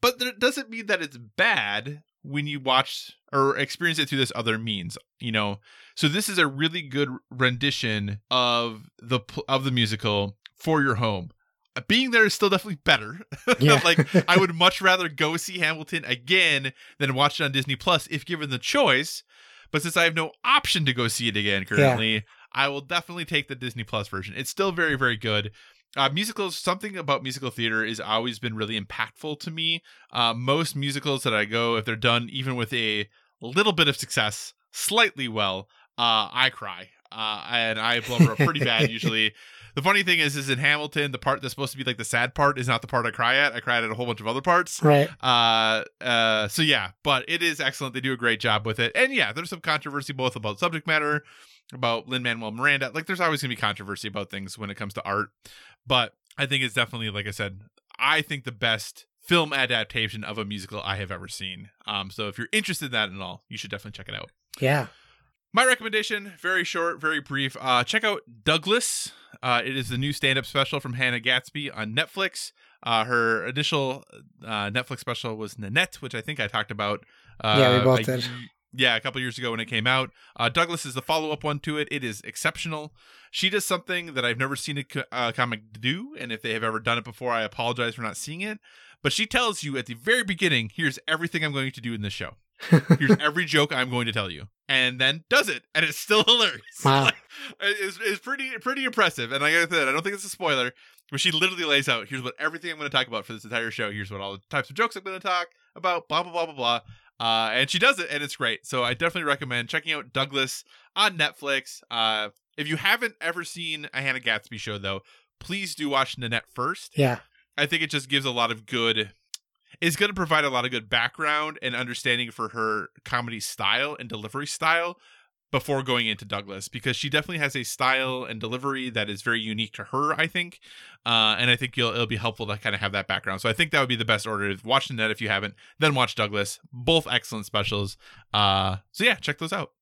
but that doesn't mean that it's bad when you watch or experience it through this other means you know? So this is a really good rendition of the of the musical for your home. Uh, being there is still definitely better. <laughs> Yeah. like i would <laughs> much rather go see hamilton again than watch it on disney plus if given the choice. But since i have no option to go see it again currently i will definitely take the disney plus version. It's still very very good. Uh, musicals something about musical theater has always been really impactful to me. Uh, most musicals that i go if they're done even with a little bit of success slightly well uh, i cry uh, and i blubber up pretty bad usually. <laughs> The funny thing is is in hamilton the part that's supposed to be like the sad part is not the part i cry at. I cried at a whole bunch of other parts. Right. uh uh so yeah but it is excellent. They do a great job with it. And yeah there's some controversy both about subject matter about lin manuel miranda. Like there's always gonna be controversy about things when it comes to art. But i think it's definitely like i said i think the best film adaptation of a musical i have ever seen. Um so if you're interested in that at all you should definitely check it out. Yeah. My recommendation, very short, very brief. Uh, check out Douglas. Uh, it is the new stand-up special from Hannah Gadsby on Netflix. Uh, her initial uh, Netflix special was Nanette, which I think I talked about. Uh, Yeah, we both a- did. Yeah, a couple years ago when it came out. Uh, Douglas is the follow-up one to it. It is exceptional. She does something that I've never seen a co- uh, comic do, and if they have ever done it before, I apologize for not seeing it. But she tells you at the very beginning, "Here's everything I'm going to do in this show." Here's <laughs> every joke I'm going to tell you, and then does it, and it's still <laughs> hilarious. Wow. Like, it's, it's pretty pretty impressive, and I said, I don't think it's a spoiler, but she literally lays out here's what everything I'm going to talk about for this entire show. Here's what all the types of jokes I'm going to talk about. Blah blah blah blah blah. Uh, and she does it, and it's great. So I definitely recommend checking out Douglas on Netflix. Uh, if you haven't ever seen a Hannah Gadsby show, though, please do watch Nanette first. Yeah. I think it just gives a lot of good. It's going to provide a lot of good background and understanding for her comedy style and delivery style before going into Douglas because she definitely has a style and delivery that is very unique to her. I think, uh, and I think it'll be helpful to kind of have that background. So I think that would be the best order: watch Nanette if you haven't, then watch Douglas. Both excellent specials. Uh, so yeah, check those out.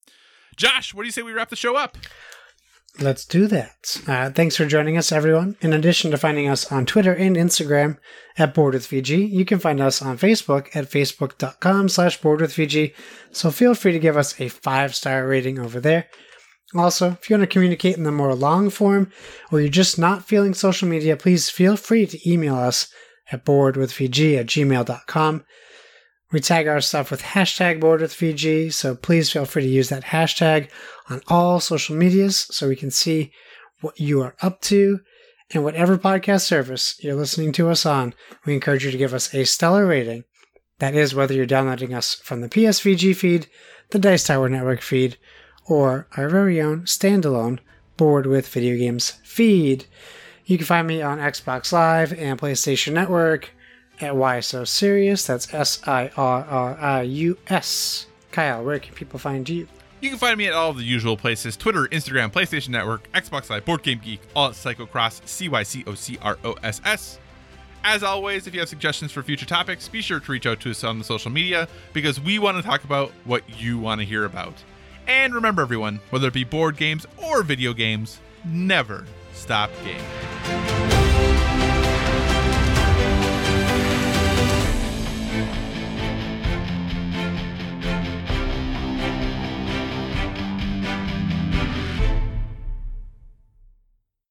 Josh, what do you say we wrap the show up? Let's do that. Uh, thanks for joining us, everyone. In addition to finding us on Twitter and Instagram at Board with you can find us on Facebook at facebook.com slash Board with VG. So feel free to give us a five star rating over there. Also, if you want to communicate in the more long form or you're just not feeling social media, please feel free to email us at boardwithvg at gmail.com. We tag our stuff with hashtag boardwithvg, so please feel free to use that hashtag on all social medias so we can see what you are up to. And whatever podcast service you're listening to us on, we encourage you to give us a stellar rating. That is whether you're downloading us from the PSVG feed, the Dice Tower Network feed, or our very own standalone Board with Video Games feed. You can find me on Xbox Live and PlayStation Network at Why So Serious. That's S I R R I U S. Kyle, where can people find you? You can find me at all the usual places Twitter, Instagram, PlayStation Network, Xbox Live, Board Game Geek, all at Cycocross, C Y C O C R O S S. As always, if you have suggestions for future topics, be sure to reach out to us on the social media because we want to talk about what you want to hear about. And remember, everyone, whether it be board games or video games, never stop gaming.